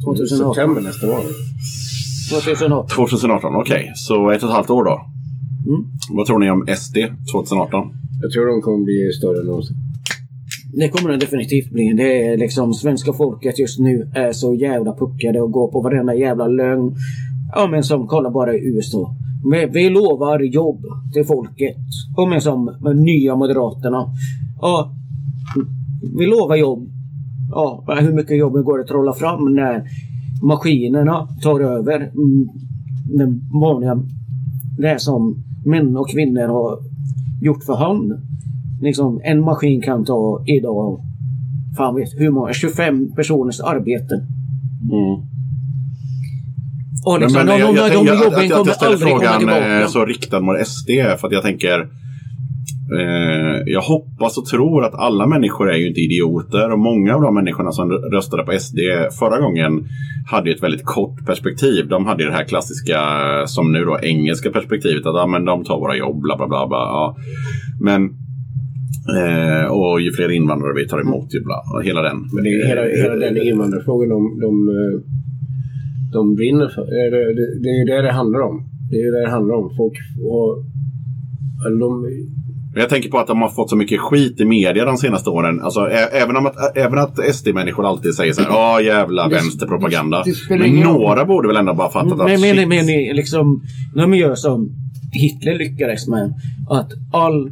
2018. September nästa år. 2018. 2018, okej. Så ett och ett halvt år då. Mm. Vad tror ni om SD 2018? Jag tror de kommer bli större än någonsin. Det kommer det definitivt bli. Det är liksom svenska folket just nu är så jävla puckade och går på varenda jävla lögn. Ja men som kolla bara i USA. Vi, vi lovar jobb till folket. Och som med nya Moderaterna. Ja, vi lovar jobb. Ja, hur mycket jobb går det att trolla fram när maskinerna tar över? Mm, den vanliga, det som män och kvinnor har gjort för hand. Liksom en maskin kan ta idag, fan vet hur många, 25 personers arbete. Mm. Och liksom, de, de, jag, de, jag, de jag, jobben att jag kommer ställer aldrig komma frågan tillbaka. eh, så riktad mot SD för att jag tänker eh, jag hoppas och tror att alla människor är ju inte idioter och många av de människorna som röstade på SD förra gången hade ju ett väldigt kort perspektiv. De hade ju det här klassiska eh, som nu då engelska perspektivet att ja, men de tar våra jobb bla bla bla. bla ja. Men eh, och ju fler invandrare vi tar emot ju bla, och hela den. Men det är hela, hela den invandrarfrågan de, de, eh, de brinner för. Det, det, det är ju det det handlar om. Det är ju det det handlar om. Folk. Eller de, Men Jag tänker på att de har fått så mycket skit i media de senaste åren. Alltså, även, om att, även att SD-människor alltid säger så här, ja jävla Det- vänsterpropaganda. det spelar Men några borde väl ändå bara fattat att Men, men, shit. men liksom, de gör som Hitler lyckades med. Att all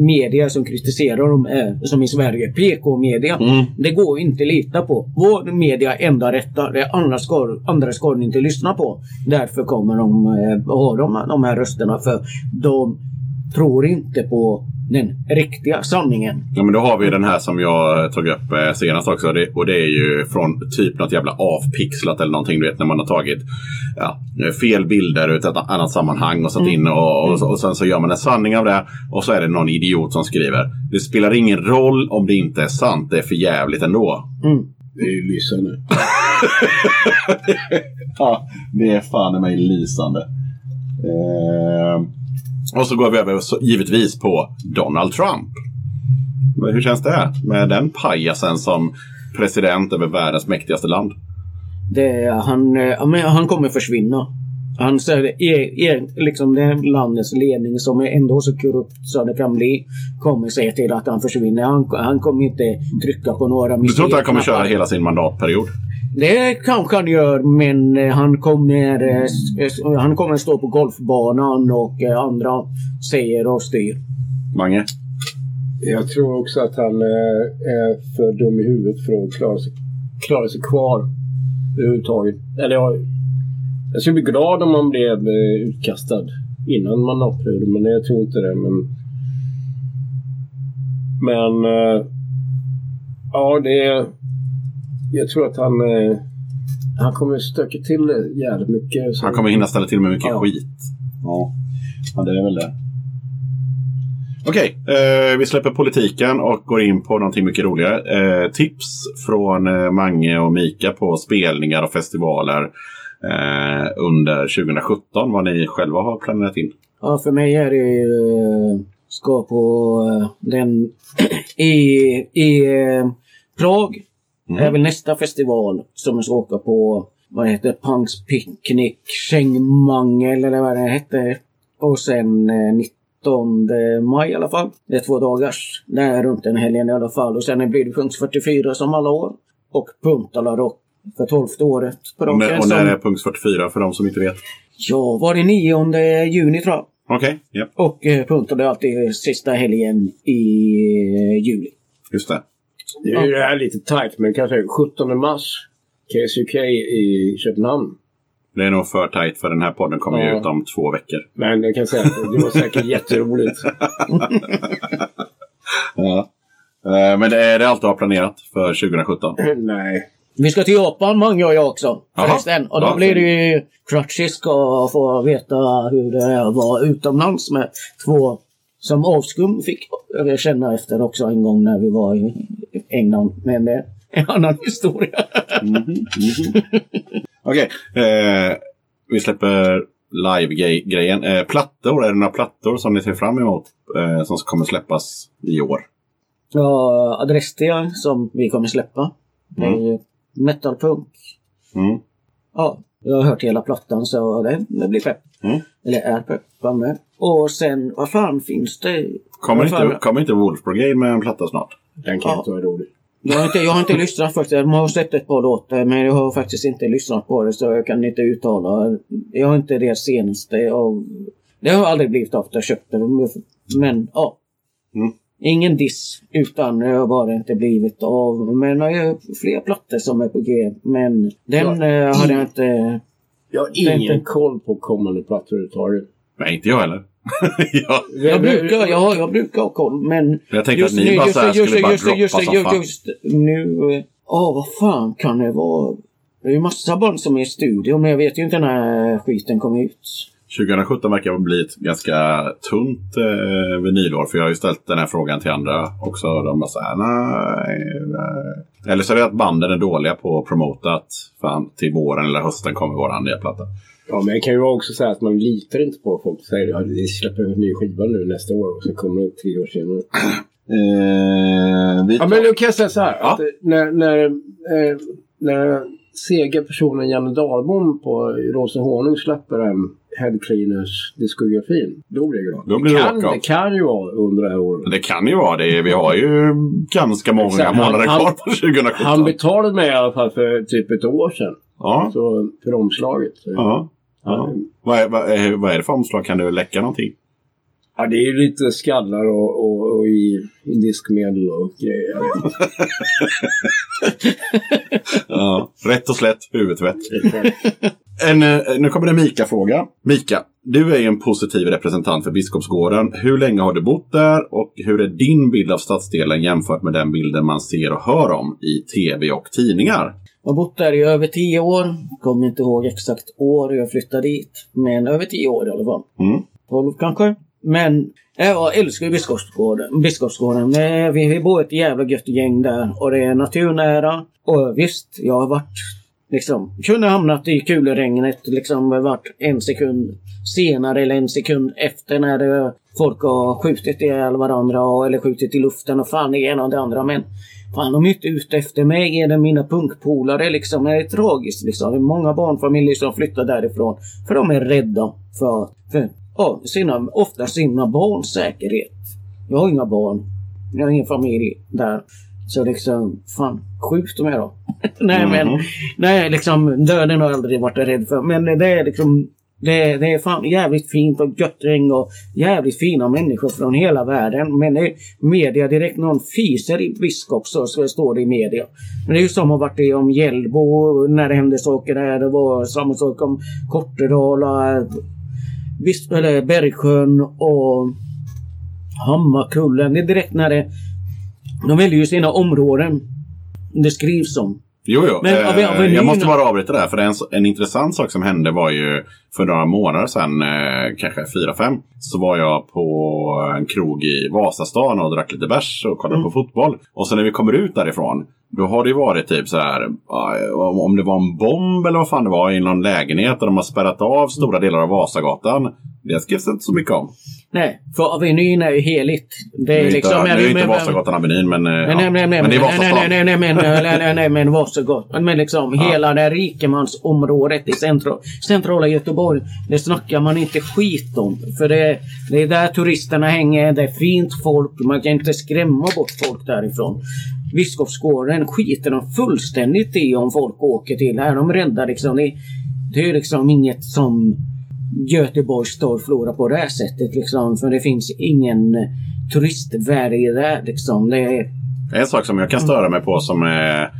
media som kritiserar dem är, som i Sverige, PK-media. Mm. Det går inte att lita på. Vår media är enda rätta. Det andra ska, andra ska ni inte lyssna på. Därför kommer de eh, ha de, de här rösterna. För de tror inte på den riktiga sanningen. Ja, men då har vi den här som jag tog upp eh, senast också. Det, och det är ju från typ något jävla avpixlat eller någonting. Du vet när man har tagit ja, fel bilder ur ett annat sammanhang och satt in och, och, och sen så gör man en sanning av det. Och så är det någon idiot som skriver. Det spelar ingen roll om det inte är sant. Det är för jävligt ändå. Mm. det är ju lysande. *laughs* Ja, det är fan i mig lysande. Eh, och så går vi över så, givetvis på Donald Trump. Men Hur känns det med den pajasen som president över världens mäktigaste land? Det, han, eh, han kommer försvinna. Han säger, är, är, liksom det landets ledning som är ändå så korrupt så det kan bli kommer säga till att han försvinner. Han, han kommer inte trycka på några Du tror inte han kommer köra hela sin mandatperiod? Det kanske han gör men eh, han kommer, eh, eh, han kommer stå på golfbanan och andra säger och styr. Mange? Jag tror också att han är för dum i huvudet för att klara sig, klara sig kvar överhuvudtaget. Eller jag, jag skulle bli glad om han blev utkastad innan mandatperioden, men jag tror inte det. Men, men ja, det är... Jag tror att han... Eh, han kommer stöka till jävligt mycket. så- Han kommer hinna ställa till med mycket Ja. skit. Ja. ja, det är väl det. Okej, eh, vi släpper politiken och går in på någonting mycket roligare. Eh, tips från eh, Mange och Mika på spelningar och festivaler eh, under 2017. Vad ni själva har planerat in. Ja, för mig är det ju, eh, ska på eh, den *clears throat* i, i Prag. Mm. väl nästa festival som jag ska åka på. Vad det heter Punks Picnic, Chengmangel eller vad det hette. Och sen eh, 19 maj i alla fall. Det är två dagars. Det är runt den helgen i alla fall. Och sen blir det Punks 44 som alla år. Och Puntala Rock för tolfte året på raken. när- och när är punkt 44 för de som inte vet? Ja, var det 9 juni tror jag. Okej, ja, Och eh, Puntala är alltid sista helgen i eh, juli. just det. Det är det här lite tajt, men kanske 17 mars. KSUK i Köpenhamn. Det är nog för tajt för den här podden kommer ju Ja. ut om två veckor. Men jag kan säga att det var säkert *laughs* jätteroligt. Ja. Eh, men det är det allt du har planerat för 2017? *clears throat* Nej. Vi ska till Japan, många och jag också. Förresten. Och då Ja, blir det ju... Crutchy ska få veta hur det är att vara utomlands med två som avskum fick jag känna efter också en gång när vi var i England. Men det är en annan historia. *laughs* Okej, eh, vi släpper live-grejen. Eh, plattor, är det några plattor som ni ser fram emot eh, som kommer släppas i år? ja, Adrestia som vi kommer släppa. Det är Mm. metalpunk. Mm. Ja, jag har hört hela plattan så det, det blir pepp. Mm. Eller är vad med. Och sen, vad fan finns det? Kommer, Vad fan- inte, kommer inte Wolf Brigade med en platta snart? Den kan Ja. inte vara rolig. Jag har, inte, jag har inte *laughs* lyssnat faktiskt. Jag har sett ett par låtar men jag har faktiskt inte lyssnat på det så jag kan inte uttala. Jag har inte det senaste av... Det har aldrig blivit av att jag köpte. Men ja. Mm. Ingen diss. Utan det har bara inte blivit av. Men jag har fler plattor som är på G. Men den eh, hade jag inte Jag har ingen inte- koll på kommande plattor överhuvudtaget. Nej, inte jag heller. *laughs* ja, Jag brukar, jag, jag brukar ha koll, men... jag tänkte att ni bara så här skulle bara droppa just, som just, fan. just nu... eh, Ja, vad fan kan det vara? Det är ju massa band som är i studio, men jag vet ju inte när skiten kom ut. 2017 verkar bli ett ganska tunt eh, vinylår. För jag har ju ställt den här frågan till andra också. De bara såhär, nej, nej. Eller så är det att banden är dåliga på att promota att fan, till våren eller hösten kommer våran nya platta. Ja, men det kan ju också säga att man litar inte på folk. Säger att vi släpper en ny skiva nu nästa år och så kommer det tre år senare. *clears throat* Eh, Ja, men då kan jag säga så här. Ja. Att när, när, eh, när sega personen Janne Dahlbom på Rosen Honung släpper en Head Cleaners diskografin. Då blir jag glad. Då blir det kan, det kan ju vara under det här året. Men det kan ju vara det. Vi har ju ganska många Exakt. månader Han- kvar på 2017. Han betalade mig i alla fall för typ ett år sedan. ja. Så för omslaget. Så, Ja. Ja. Vad, är, vad, är, vad är det för omslag? Kan du läcka någonting? Ja, det är ju lite skallar och, och, och i, i diskmedel och grejer. *laughs* Ja. Rätt och slätt huvudtvätt. En, eh, nu kommer det en Mika-fråga. Mika, du är ju en positiv representant för Biskopsgården. Hur länge har du bott där och hur är din bild av stadsdelen jämfört med den bilden man ser och hör om i tv och tidningar? Jag har bott där i över tio år. Kommer inte ihåg exakt år jag flyttade dit. Men över tio år i alla fall. Mm. 12 kanske. Men jag älskar ju Biskopsgården. Biskopsgården. Eh, vi, vi bor ett jävla gött gäng där och det är naturnära. Och visst, jag har varit liksom, kunde hamnat i kulregnet liksom varit en sekund senare eller en sekund efter när det, folk har skjutit ihjäl varandra och- eller skjutit i luften och fan det ena och det andra. Men fan de är inte ute efter mig eller mina punkpolare liksom. Det är tragiskt liksom. Det är många barnfamiljer som flyttar därifrån för de är rädda för, för ja, sina, ofta sina barns säkerhet. Jag har inga barn. Jag har ingen familj där. Så liksom, fan, skjut dem då. *laughs* nej men, Mhm. nej liksom döden har jag aldrig varit rädd för. Men det är liksom, det, det är fan jävligt fint och gött regn och jävligt fina människor från hela världen. Men det är media direkt någon fiser i biskop så, så står det i media. Men det är ju som att varit i om Hjällbo när det hände saker där. Det var samma sak om Kortedala, Visst, eller Bergsjön och Hammarkullen. Det är direkt när det... De väljer ju sina områden. Det skrivs om. Jo, jo. Men, eh, jag ny- måste bara avbryta där. För en, en intressant sak som hände var ju för några månader sedan, eh, kanske fyra fem så var jag på en krog i Vasastan och drack lite bärs och kollade Mm. på fotboll. Och sen när vi kommer ut därifrån, då har det ju varit typ så här, om det var en bomb eller vad fan det var i någon lägenhet och de har spärrat av stora delar av Vasagatan. Det skrivs inte så mycket om. Nej, för Avenyn är ju heligt. Det är är liksom... inte, är inte men- Vasagatan Avenyn, men, Nej, ja. nej, nej, nej, men det är Vasastan. nej, nej, nej, men, nej, nej, nej, men Vasagatan. Men liksom hela det rikemansområdet i centra, centrala Göteborg. Det snackar man inte skit om. För det, det är där turisterna hänger. Det är fint folk. Man kan inte skrämma bort folk därifrån. Biskopsgården skiter de fullständigt i om folk åker till. Här de räddar liksom. Det, det är liksom inget som Göteborgs stad förlorar på det här sättet liksom. För det finns ingen turistvärde där liksom. Det är En sak som jag kan störa mig på som är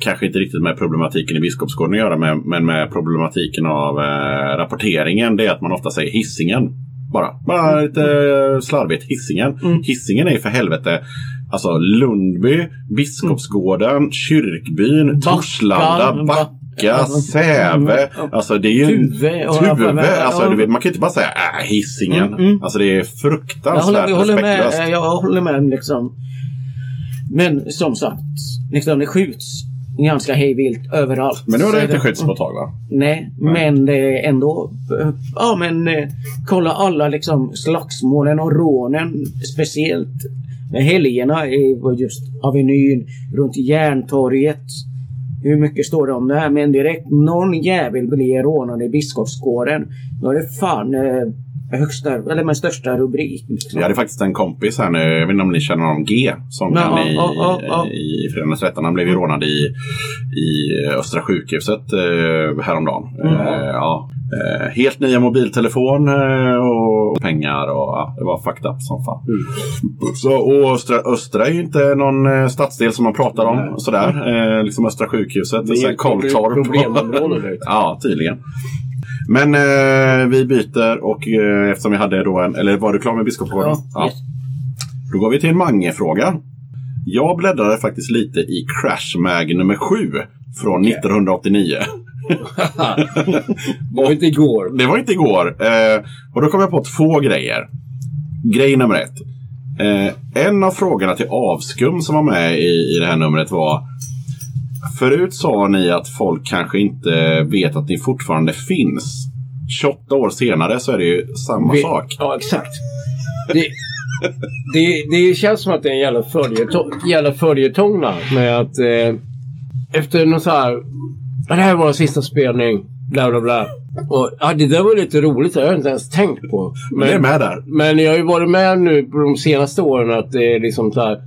kanske inte riktigt med problematiken i Biskopsgården att göra med, men med problematiken av eh, rapporteringen. Det är att man ofta säger hissingen Bara, bara lite slarvigt. Hissingen. Mm. Hissingen är ju för helvete Alltså Lundby, Biskopsgården, Kyrkbyn, Torslanda, Backa, Backa, Säve. mm. Alltså det är ju... Tuve Tuve. Alltså, vet, man kan ju inte bara säga äh, Hisingen. Mm, mm. Alltså det är Jag håller, fruktansvärt jag håller med. Jag håller med liksom. Men som sagt, liksom det skjuts ganska hejvilt överallt. Men nu har det inte skjutits på ett tag va? Nej, men det är ändå... Ja, men eh, kolla alla liksom slagsmålen och rånen. Speciellt helgerna var just Avenyn, runt Järntorget. Hur mycket står det om det här? Men direkt någon jävel blir rånad i Biskopsgården. Då är det fan eh, högsta, eller med största rubrik. Liksom. Vi hade faktiskt en kompis här nu, jag vet inte om ni känner honom G, sångaren Ja, i, ja, ja, i Fredagens rätten. Han blev ju rånad i, i Östra sjukhuset eh, häromdagen. Mm. Eh, ja. eh, helt nya mobiltelefon eh, och, och pengar och ja, det var fucked up som fan. Så, och Östra, Östra är ju inte någon eh, stadsdel som man pratar om Nej. sådär. Eh, liksom Östra sjukhuset, Det är Karltorp. problemområde *laughs* ja, tydligen. Men eh, vi byter och eh, eftersom vi hade då en, eller var du klar med biskopsgården? Ja, yes. Då går vi till en Mange-fråga. Jag bläddrade faktiskt lite i Crash Mag nummer 7 från 1989. Det *laughs* var inte igår. Det var inte igår. Eh, och då kom jag på två grejer. Grej nummer ett. Eh, en av frågorna till Avskum som var med i, i det här numret var Förut sa ni att folk kanske inte vet att ni fortfarande finns. 28 år senare så är det ju samma Vi- sak. Ja, exakt. Det, det, det känns som att det är en jävla följetong, jävla följetong där, med att eh, efter någon så här... "Ja, Det här var vår sista spelning. Bla bla bla. Och, ja, det där var lite roligt. Det har jag inte ens tänkt på. Men det är med där. Men jag har ju varit med nu på de senaste åren att det är liksom så här.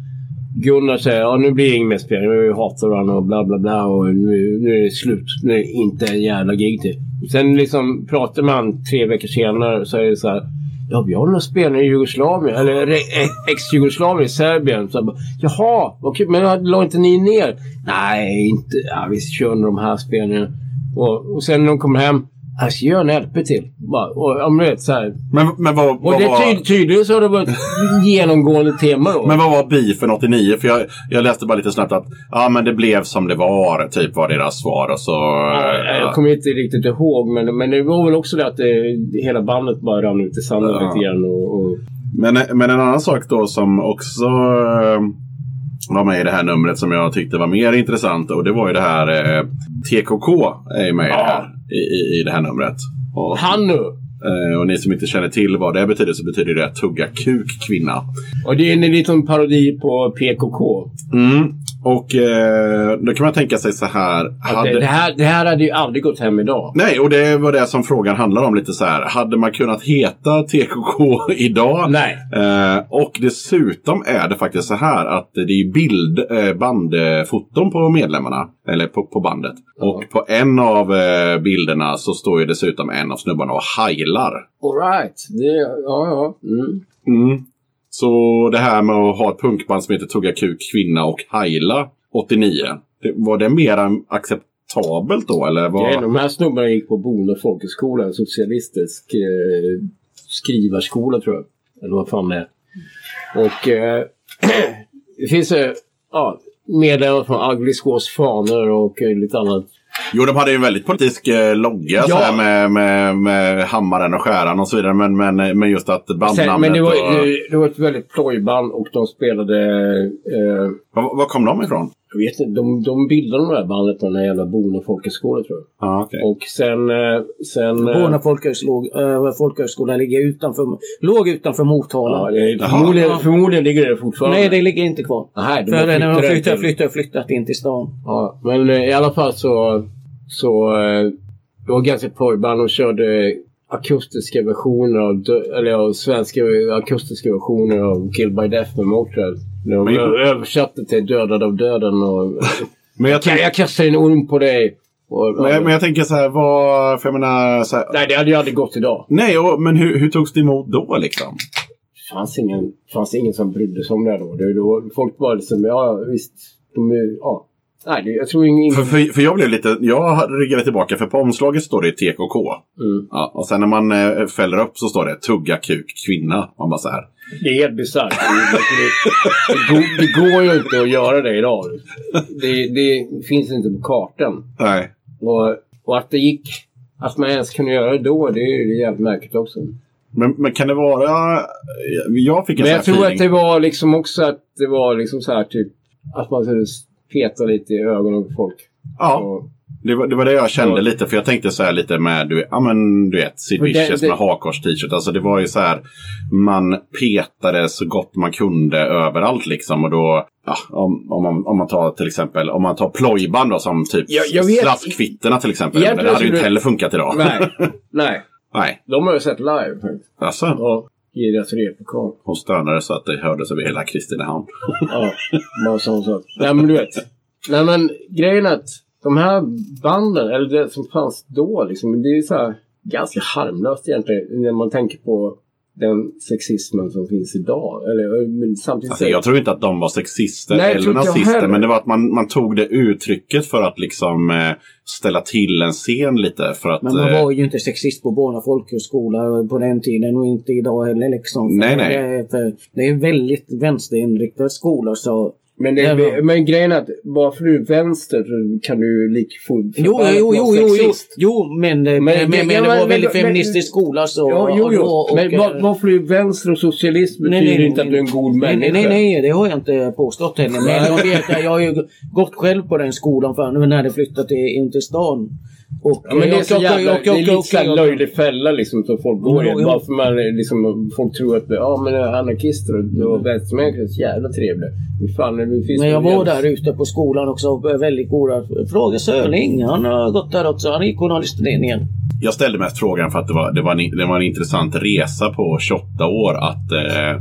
Gunnar säger ja nu blir det ingen mer spelning. Nu hatar varandra och bla bla bla. Och nu, nu är det slut. Nu är det inte en jävla gig till. Sen liksom pratar man tre veckor senare så är det så här. Ja, vi har några spelare i Jugoslavien. Eller eh, ex-Jugoslavien, Serbien. Så jag bara, Jaha, okej, men la inte ni ner? Nej, inte. Ja, vi kör de här spelningarna. Och, och sen när de kommer hem. Jag ska göra en LP till. Bara, och, ja, men du vet, så här. Men, men, vad, Och vad, det var, tyd, tydligen så har det varit genomgående tema då. men vad var beefen 89? För jag, jag läste bara lite snabbt att ja, men det blev som det var, typ var deras svar. Och så, Ja, jag kommer inte riktigt ihåg, men, men det var väl också det att det, hela bandet bara rann ut i sanden Ja. lite grann. Och, och, Men, men en annan sak då som också eh, var med i det här numret som jag tyckte var mer intressant. Och det var ju det här eh, TKK är ju med i det här, i, i, i det här numret. Och, han nu! eh, och ni som inte känner till vad det betyder så betyder det att tugga kuk kvinna. Och det är en liten parodi på PKK. Mm. Och eh, då kan man tänka sig så här. Hade- det, här, det här hade ju aldrig gått hem idag. Nej, och det var det som frågan handlar om lite så här. Hade man kunnat heta TKK *laughs* idag? Nej. Eh, och dessutom är det faktiskt så här att det är bild, eh, bandfoton på medlemmarna. Eller på, på bandet. Ja. Och på en av eh, bilderna så står ju dessutom en av snubbarna och heilar. Alright. Ja, ja. Mm. Mm. Så det här med att ha ett punkband som heter Tugga Kuk Kvinna och Haila 89. Det, var det mer acceptabelt då? Eller var... Ja, de här snubbarna gick på Bonde folkhögskola, en socialistisk eh, skrivarskola tror jag. Eller vad fan det är. Och eh, *clears throat* det finns eh, ja, medlemmar från Agliskås Faner och eh, lite annat. Jo, de hade ju en väldigt politisk eh, logga Ja. här med, med, med hammaren och skäran och så vidare. Men, men, men just att bandnamnet Sen, men det var, och... det, det var ett väldigt plojband och de spelade... Eh, Var, var kom de ifrån? Jag vet inte, de, de bildade de här bandet på den här jävla Bonde folkhögskola tror jag. Ja, okej. Och sen... Eh, sen eh, folkhögskola, äh, folkhögskola ligger utanför, låg utanför Motala. ja, det är, förmodligen, förmodligen ligger det fortfarande. Nej, det ligger inte kvar. Nej, de För har när de flyttat flyttar, flyttar, flyttat in till stan. Ja, men eh, i alla fall så... så eh, det var ganska plojband. De körde akustiska versioner av, eller av svenska akustiska versioner av Kill by Death med Motörhead. De Men- översatte till Dödad av döden och... *laughs* Men jag, tänk, jag kastar en orm på dig? Och, men, jag, men jag tänker så här, vad... För jag menar... Så här, Nej, det hade ju aldrig gått idag. nej, och, men hur, hur togs det emot då liksom? Det fanns ingen, fanns ingen som brydde sig om det då. Det, då folk bara liksom, ja visst. De är, ja. Nej, det, jag tror ingen... För, för, för jag blev lite... Jag ryggade tillbaka för på omslaget står det TKK. Mm. Ja, och sen när man eh, fäller upp så står det tugga kuk kvinna. Man bara så här. Det är helt bisarrt. Det, det, det, går, det går ju inte att göra det idag. Det, finns inte på kartan. Nej. Och, och att det gick, att man ens kunde göra det då, det är jävligt märkligt också. Men, men kan det vara... Jag fick en Men jag tror feeling. att det var liksom också att det var liksom så här typ att man peta lite i ögonen på folk. Ja, Och, det var, det var det jag kände Ja. lite. För jag tänkte så här lite med, du, ja, men, du vet, Sid Vicious det- med hakkors t-shirt. Alltså det var ju så här, man petade så gott man kunde överallt liksom. Och då, ja, om, om, man, om man tar till exempel, om man tar plojband då som typ Ja, jag vet- till exempel. Det hade ju så inte heller funkat idag. nej, *laughs* nej. Nej. De har jag sett live. Alltså, Ja, i deras replokal. hon stönade så att det hördes över hela Kristinehamn. Ja, bara sån sak. Nej men du vet. Nej men grejen är att de här banden, eller det som fanns då liksom, det är så här ganska harmlöst egentligen när man tänker på den sexismen som finns idag. Eller, men samtidigt Alltså, jag tror inte att de var sexister Nej, eller nazister. Men det var att man, man tog det uttrycket för att liksom eh, ställa till en scen lite. För att, Men man eh, var ju inte sexist på Borna folkhögskola på den tiden och inte idag heller liksom. Nej, nej. Det är, för, det är en väldigt vänsterinriktad skola så... Men, det, Det men grejen är att bara för du är vänster så kan du lik Jo, jo, jo, jo, jo, jo, men, men, men, men, det var men- en väldigt men- feministisk skola så... Ja, jo, och- jo. och- men och- bara, bara för du är vänster och socialist betyder Nej, nej, inte att du är en god nej, människa. Nej, nej, nej, det har jag inte påstått heller. Men jag vet jag har ju gått själv på den skolan för när jag flyttade till, in till stan. Och, Ja, men det är så och- och- jävla, och- det är och- lite och- så här och- löjlig fälla liksom som folk går i. Bara för man liksom, folk tror att ja, men anarkister och, och vänstermänniskor är så jävla trevliga. Hur fan är det, finns Men jag var jävla- där ute på skolan också och var väldigt goda. Fråga Sörling, han har gått där också. Han är i journalistlinjen. Jag ställde mest frågan för att det var, det var, en, det var en intressant resa på 28 år. Att, eh,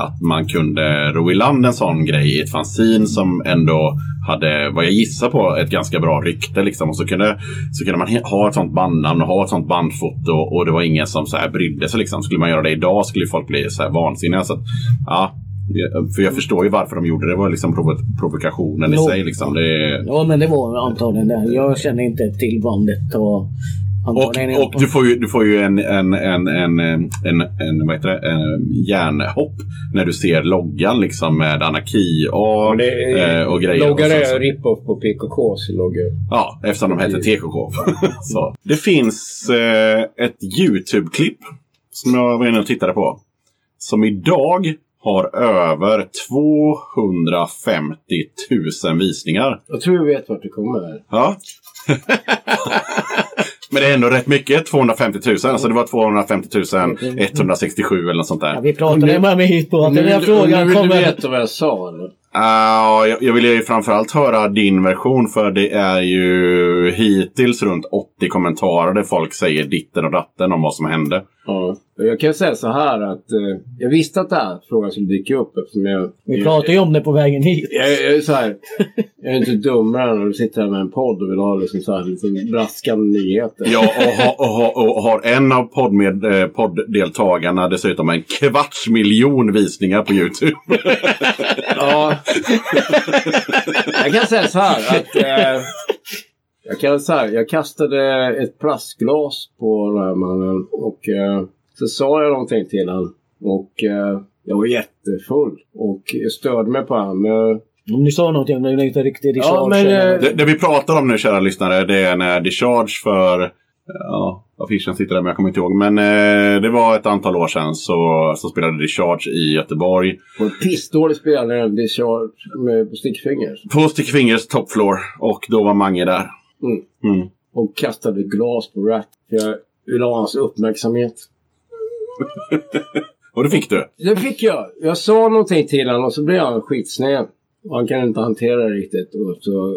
att man kunde ro i land en sån grej i ett fanzine som ändå hade, vad jag gissar på, ett ganska bra rykte. Liksom. Och så kunde, så kunde man ha ett sånt bandnamn och ha ett sånt bandfoto och det var ingen som så här brydde sig. Liksom. Skulle man göra det idag skulle folk bli så här vansinniga. Så att, ja, för jag förstår ju varför de gjorde det. Det var liksom provo provokationen i Jo. sig. Liksom. Det, Ja, men det var antagligen det. Jag känner inte till bandet och... Och, och du, får ju, du får ju en, en, en, en, en, en, vad heter det, en hjärnhopp när du ser loggan liksom med anarki och, det är, eh, och grejer. Loggar Och så- är rip-off på PKKs loggor. Ja, eftersom de heter TKK. *laughs* så. Det finns eh, ett YouTube-klipp som jag var inne och tittade på. Som idag har över 250 000 visningar. Jag tror jag vet vart det kommer här. Ja. *laughs* Men det är ändå rätt mycket, 250 000. Alltså det var 250 167 eller något sånt Ja, där. vi pratade med mig hit på att den här nu, frågan nu vill du kommer... veta vad jag sa eller? Uh, jag, jag vill ju framförallt höra din version för det är ju hittills runt 80 kommentarer där folk säger ditten och datten om vad som hände. Ja. Jag kan säga så här att eh, jag visste att den här frågan skulle dyka upp eftersom jag... Vi pratade ju om det på vägen hit. Jag, jag är så här, jag är inte dummare än när du sitter här med en podd och vill ha liksom så här, liksom braskande nyheter. Ja, och, ha, och, ha, och har en av poddmed, eh, podddeltagarna dessutom en kvarts miljon visningar på YouTube. Ja. jag kan säga så här att eh, jag kan så här, jag kastade ett plastglas på den här mannen och eh, så sa jag någonting till honom och eh, jag var jättefull och jag störde mig på honom. Om ni sa någonting, men det är inte riktigt i Ja, men, eller- eh, Det, det vi pratar om nu, kära lyssnare, det är när Discharge för... Ja, affischen sitter där men jag kommer inte ihåg. Men eh, det var ett antal år sedan så, så spelade Discharge i Göteborg. och en pissdålig spelare en discharge med på stickfingers. På Stick Fingers top floor. Och då var Mange där. Mm. Mm. Och kastade glas på Rat. För jag ville ha hans uppmärksamhet. *laughs* Och det fick du. Det fick jag. Jag sa någonting till honom och så blev han skitsnäv. Och Han kan inte hantera det riktigt. Och så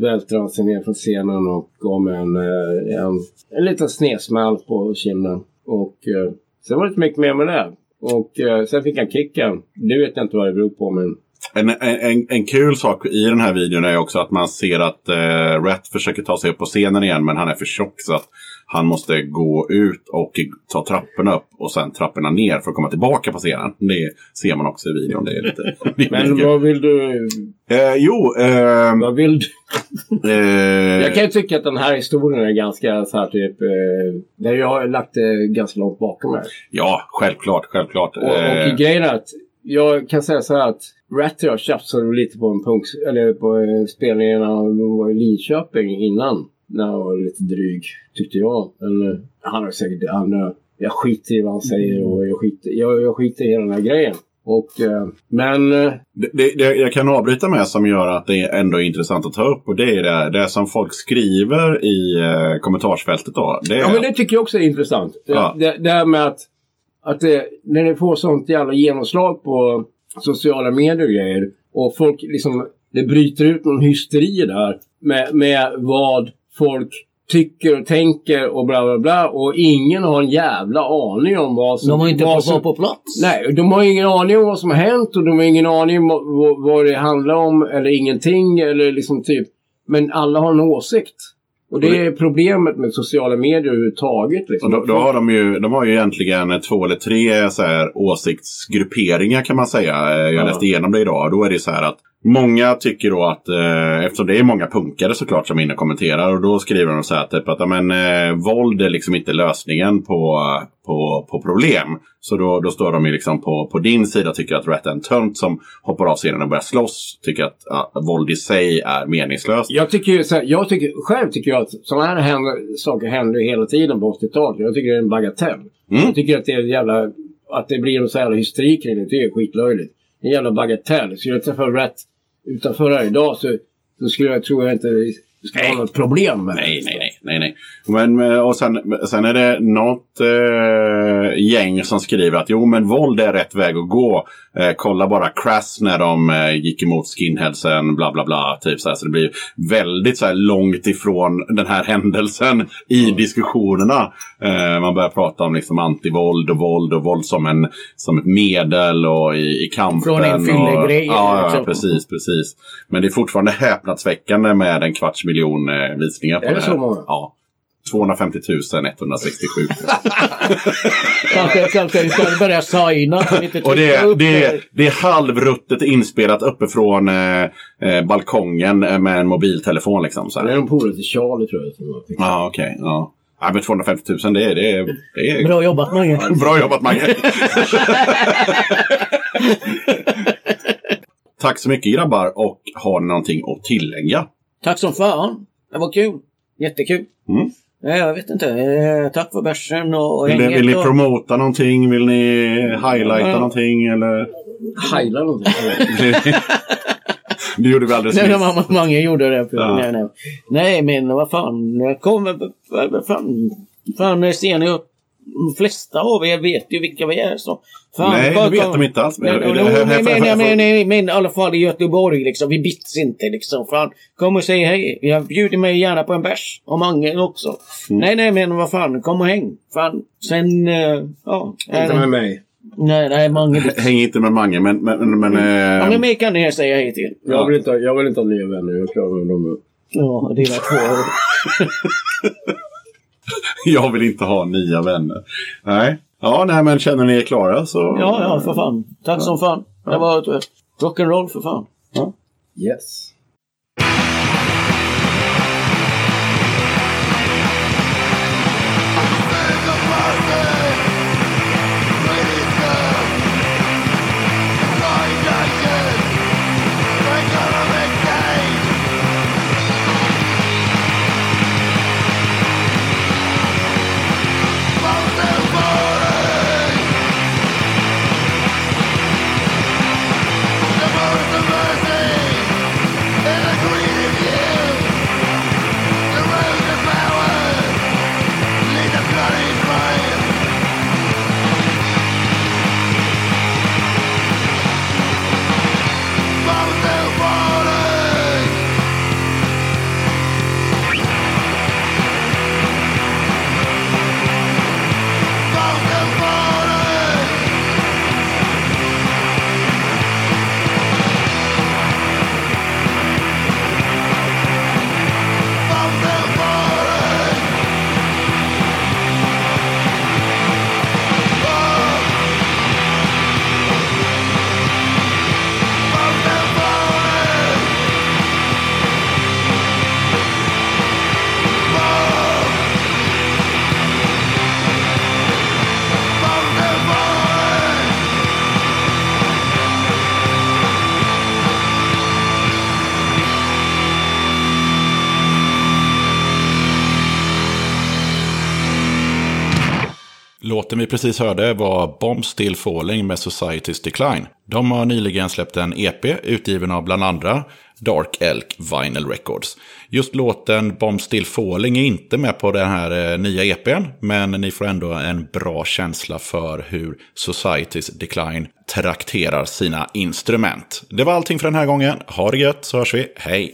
välter han sig ner från scenen och gav mig en, eh, en, en liten snedsmäll på kinden. Och eh, sen var det inte mycket mer med det. Och eh, sen fick han kicken. Det vet jag inte vad det beror på men... En, en, en kul sak i den här videon är också att man ser att eh, Rat försöker ta sig upp på scenen igen men han är för tjock så att han måste gå ut och ta trapporna upp och sen trapporna ner för att komma tillbaka på scenen. Det ser man också i videon. Det är lite, *laughs* Men vad vill du... Eh, jo, eh, Vad vill du? eh, Jag kan ju tycka att den här historien är ganska så här typ... Eh, där jag har lagt det ganska långt bakom mig. ja, självklart, självklart. Och, och Eh, grejen är att jag kan säga så här att Rat och jag tjafsade lite på en punk, eller på eh, spelningen när han var i Linköping innan. När han var lite dryg, tyckte jag. Men eh, han har säkert... Han, eh, jag skiter i vad han säger och jag skiter, jag, jag skiter i hela den här grejen. Och, eh, men... eh, det, det, jag kan avbryta med som gör att det ändå är intressant att ta upp och det är det, det som folk skriver i eh, kommentarsfältet då. Det är, Ja, men det tycker jag också är intressant. Ja. Det, det här med att, att det, när det får sånt jävla genomslag på sociala medier och grejer och folk liksom, det bryter ut någon hysteri där med, med vad folk tycker och tänker och bla bla bla och ingen har en jävla aning om vad som... De har inte vad fått som, på plats. Nej, de har ingen aning om vad som har hänt och de har ingen aning om vad, vad det handlar om eller ingenting eller liksom typ. Men alla har en åsikt. Och det är problemet med sociala medier överhuvudtaget. Liksom. Och då, då har de ju, de har ju egentligen två eller tre så här, åsiktsgrupperingar kan man säga. Jag Ja. läste igenom det idag. Då är det så här att många tycker då att, eh, eftersom det är många punkare såklart som är inne och kommenterar. Och då skriver de så här typ att ja, men, eh, våld är liksom inte lösningen på, på, på problem. Så då, då står de ju liksom på, på din sida tycker att är en tönt som hoppar av scenen och börjar slåss. Tycker att ja, våld i sig är meningslöst. Jag tycker, så här, jag tycker själv tycker jag att sådana här händer, saker händer hela tiden på 80-talet. Jag tycker det är en bagatell. Mm. Jag tycker att det är jävla... Att det blir en så jävla hysteri kring det, det är skitlöjligt. En jävla bagatell. Skulle jag träffa rätt utanför här idag så, så skulle jag, tror jag inte vi ska ha något problem med det. Nej, nej, nej. nej, nej. Men, och sen, sen är det något eh, gäng som skriver att jo, men våld är rätt väg att gå. Eh, kolla bara Crass när de eh, gick emot skinheadsen, bla bla bla. Typ så, här. så det blir väldigt så här, långt ifrån den här *laughs* händelsen i diskussionerna. Eh, man börjar prata om liksom, antivåld och våld och våld som, en, som ett medel och i, i kampen. Från en fyllegrej, Ja, ja, liksom. precis, precis. Men det är fortfarande häpnadsväckande med en kvarts miljon eh, visningar på det det så här. många? Ja. 250 167. *laughs* Kanske, kanske ska börja signa. Och det, det, är- det är halvruttet inspelat uppifrån eh, eh, balkongen eh, med en mobiltelefon. Liksom, så Det är här. en polare till Charlie tror jag. Ja, okej. ja. Ja, men 250 000, det är, det är, det är Bra jobbat Mange. *laughs* Bra jobbat Mange! *laughs* Tack så mycket grabbar och har ni någonting att tillägga? Tack som fan. Det var kul. Jättekul. Mm. Ja, jag vet inte. Eh, Tack för bärsen och Vill ni, vill ni och- promota någonting? Vill ni highlighta Ja. någonting? Eller? Heila någonting. *laughs* det gjorde vi alldeles Nej, nyss. nej, Mange gjorde det. Ja. Nej, nej. nej, men vad fan. Kommer... Vad fan, fan ni upp? De flesta av er vet ju vilka vi är. Så. Fan, Nej, det vet de inte alls. Men, i alla fall i Göteborg liksom. Vi bits inte liksom. Fan, kom och säg hej. Jag bjuder mig gärna på en bärs. Och Mange också. Mm. Nej, nej, men vad fan. Kom och häng. Fan. Sen, eh, ja. Inte med mig. nej, nej, Mange. Häng inte med Mange, men... men, men Ja, eh, men mig kan ni säga hej till. Jag vill inte, ha- jag vill inte ha nya vänner. Jag klarar mig med dem. Ja, dina två. *laughs* *laughs* *laughs* jag vill inte ha nya vänner. Nej. Ja, nej, men känner ni er klara så... Ja, ja, för fan. Tack som fan. Det var rock'n'roll för fan. Yes. Låten vi precis hörde var Bomb Still Falling med Society's Decline. De har nyligen släppt en EP utgiven av bland andra Dark Elk Vinyl Records. Just låten Bomb Still Falling är inte med på den här eh, nya EPn, men ni får ändå en bra känsla för hur Society's Decline trakterar sina instrument. Det var allting för den här gången. Ha det gött så hörs vi. Hej!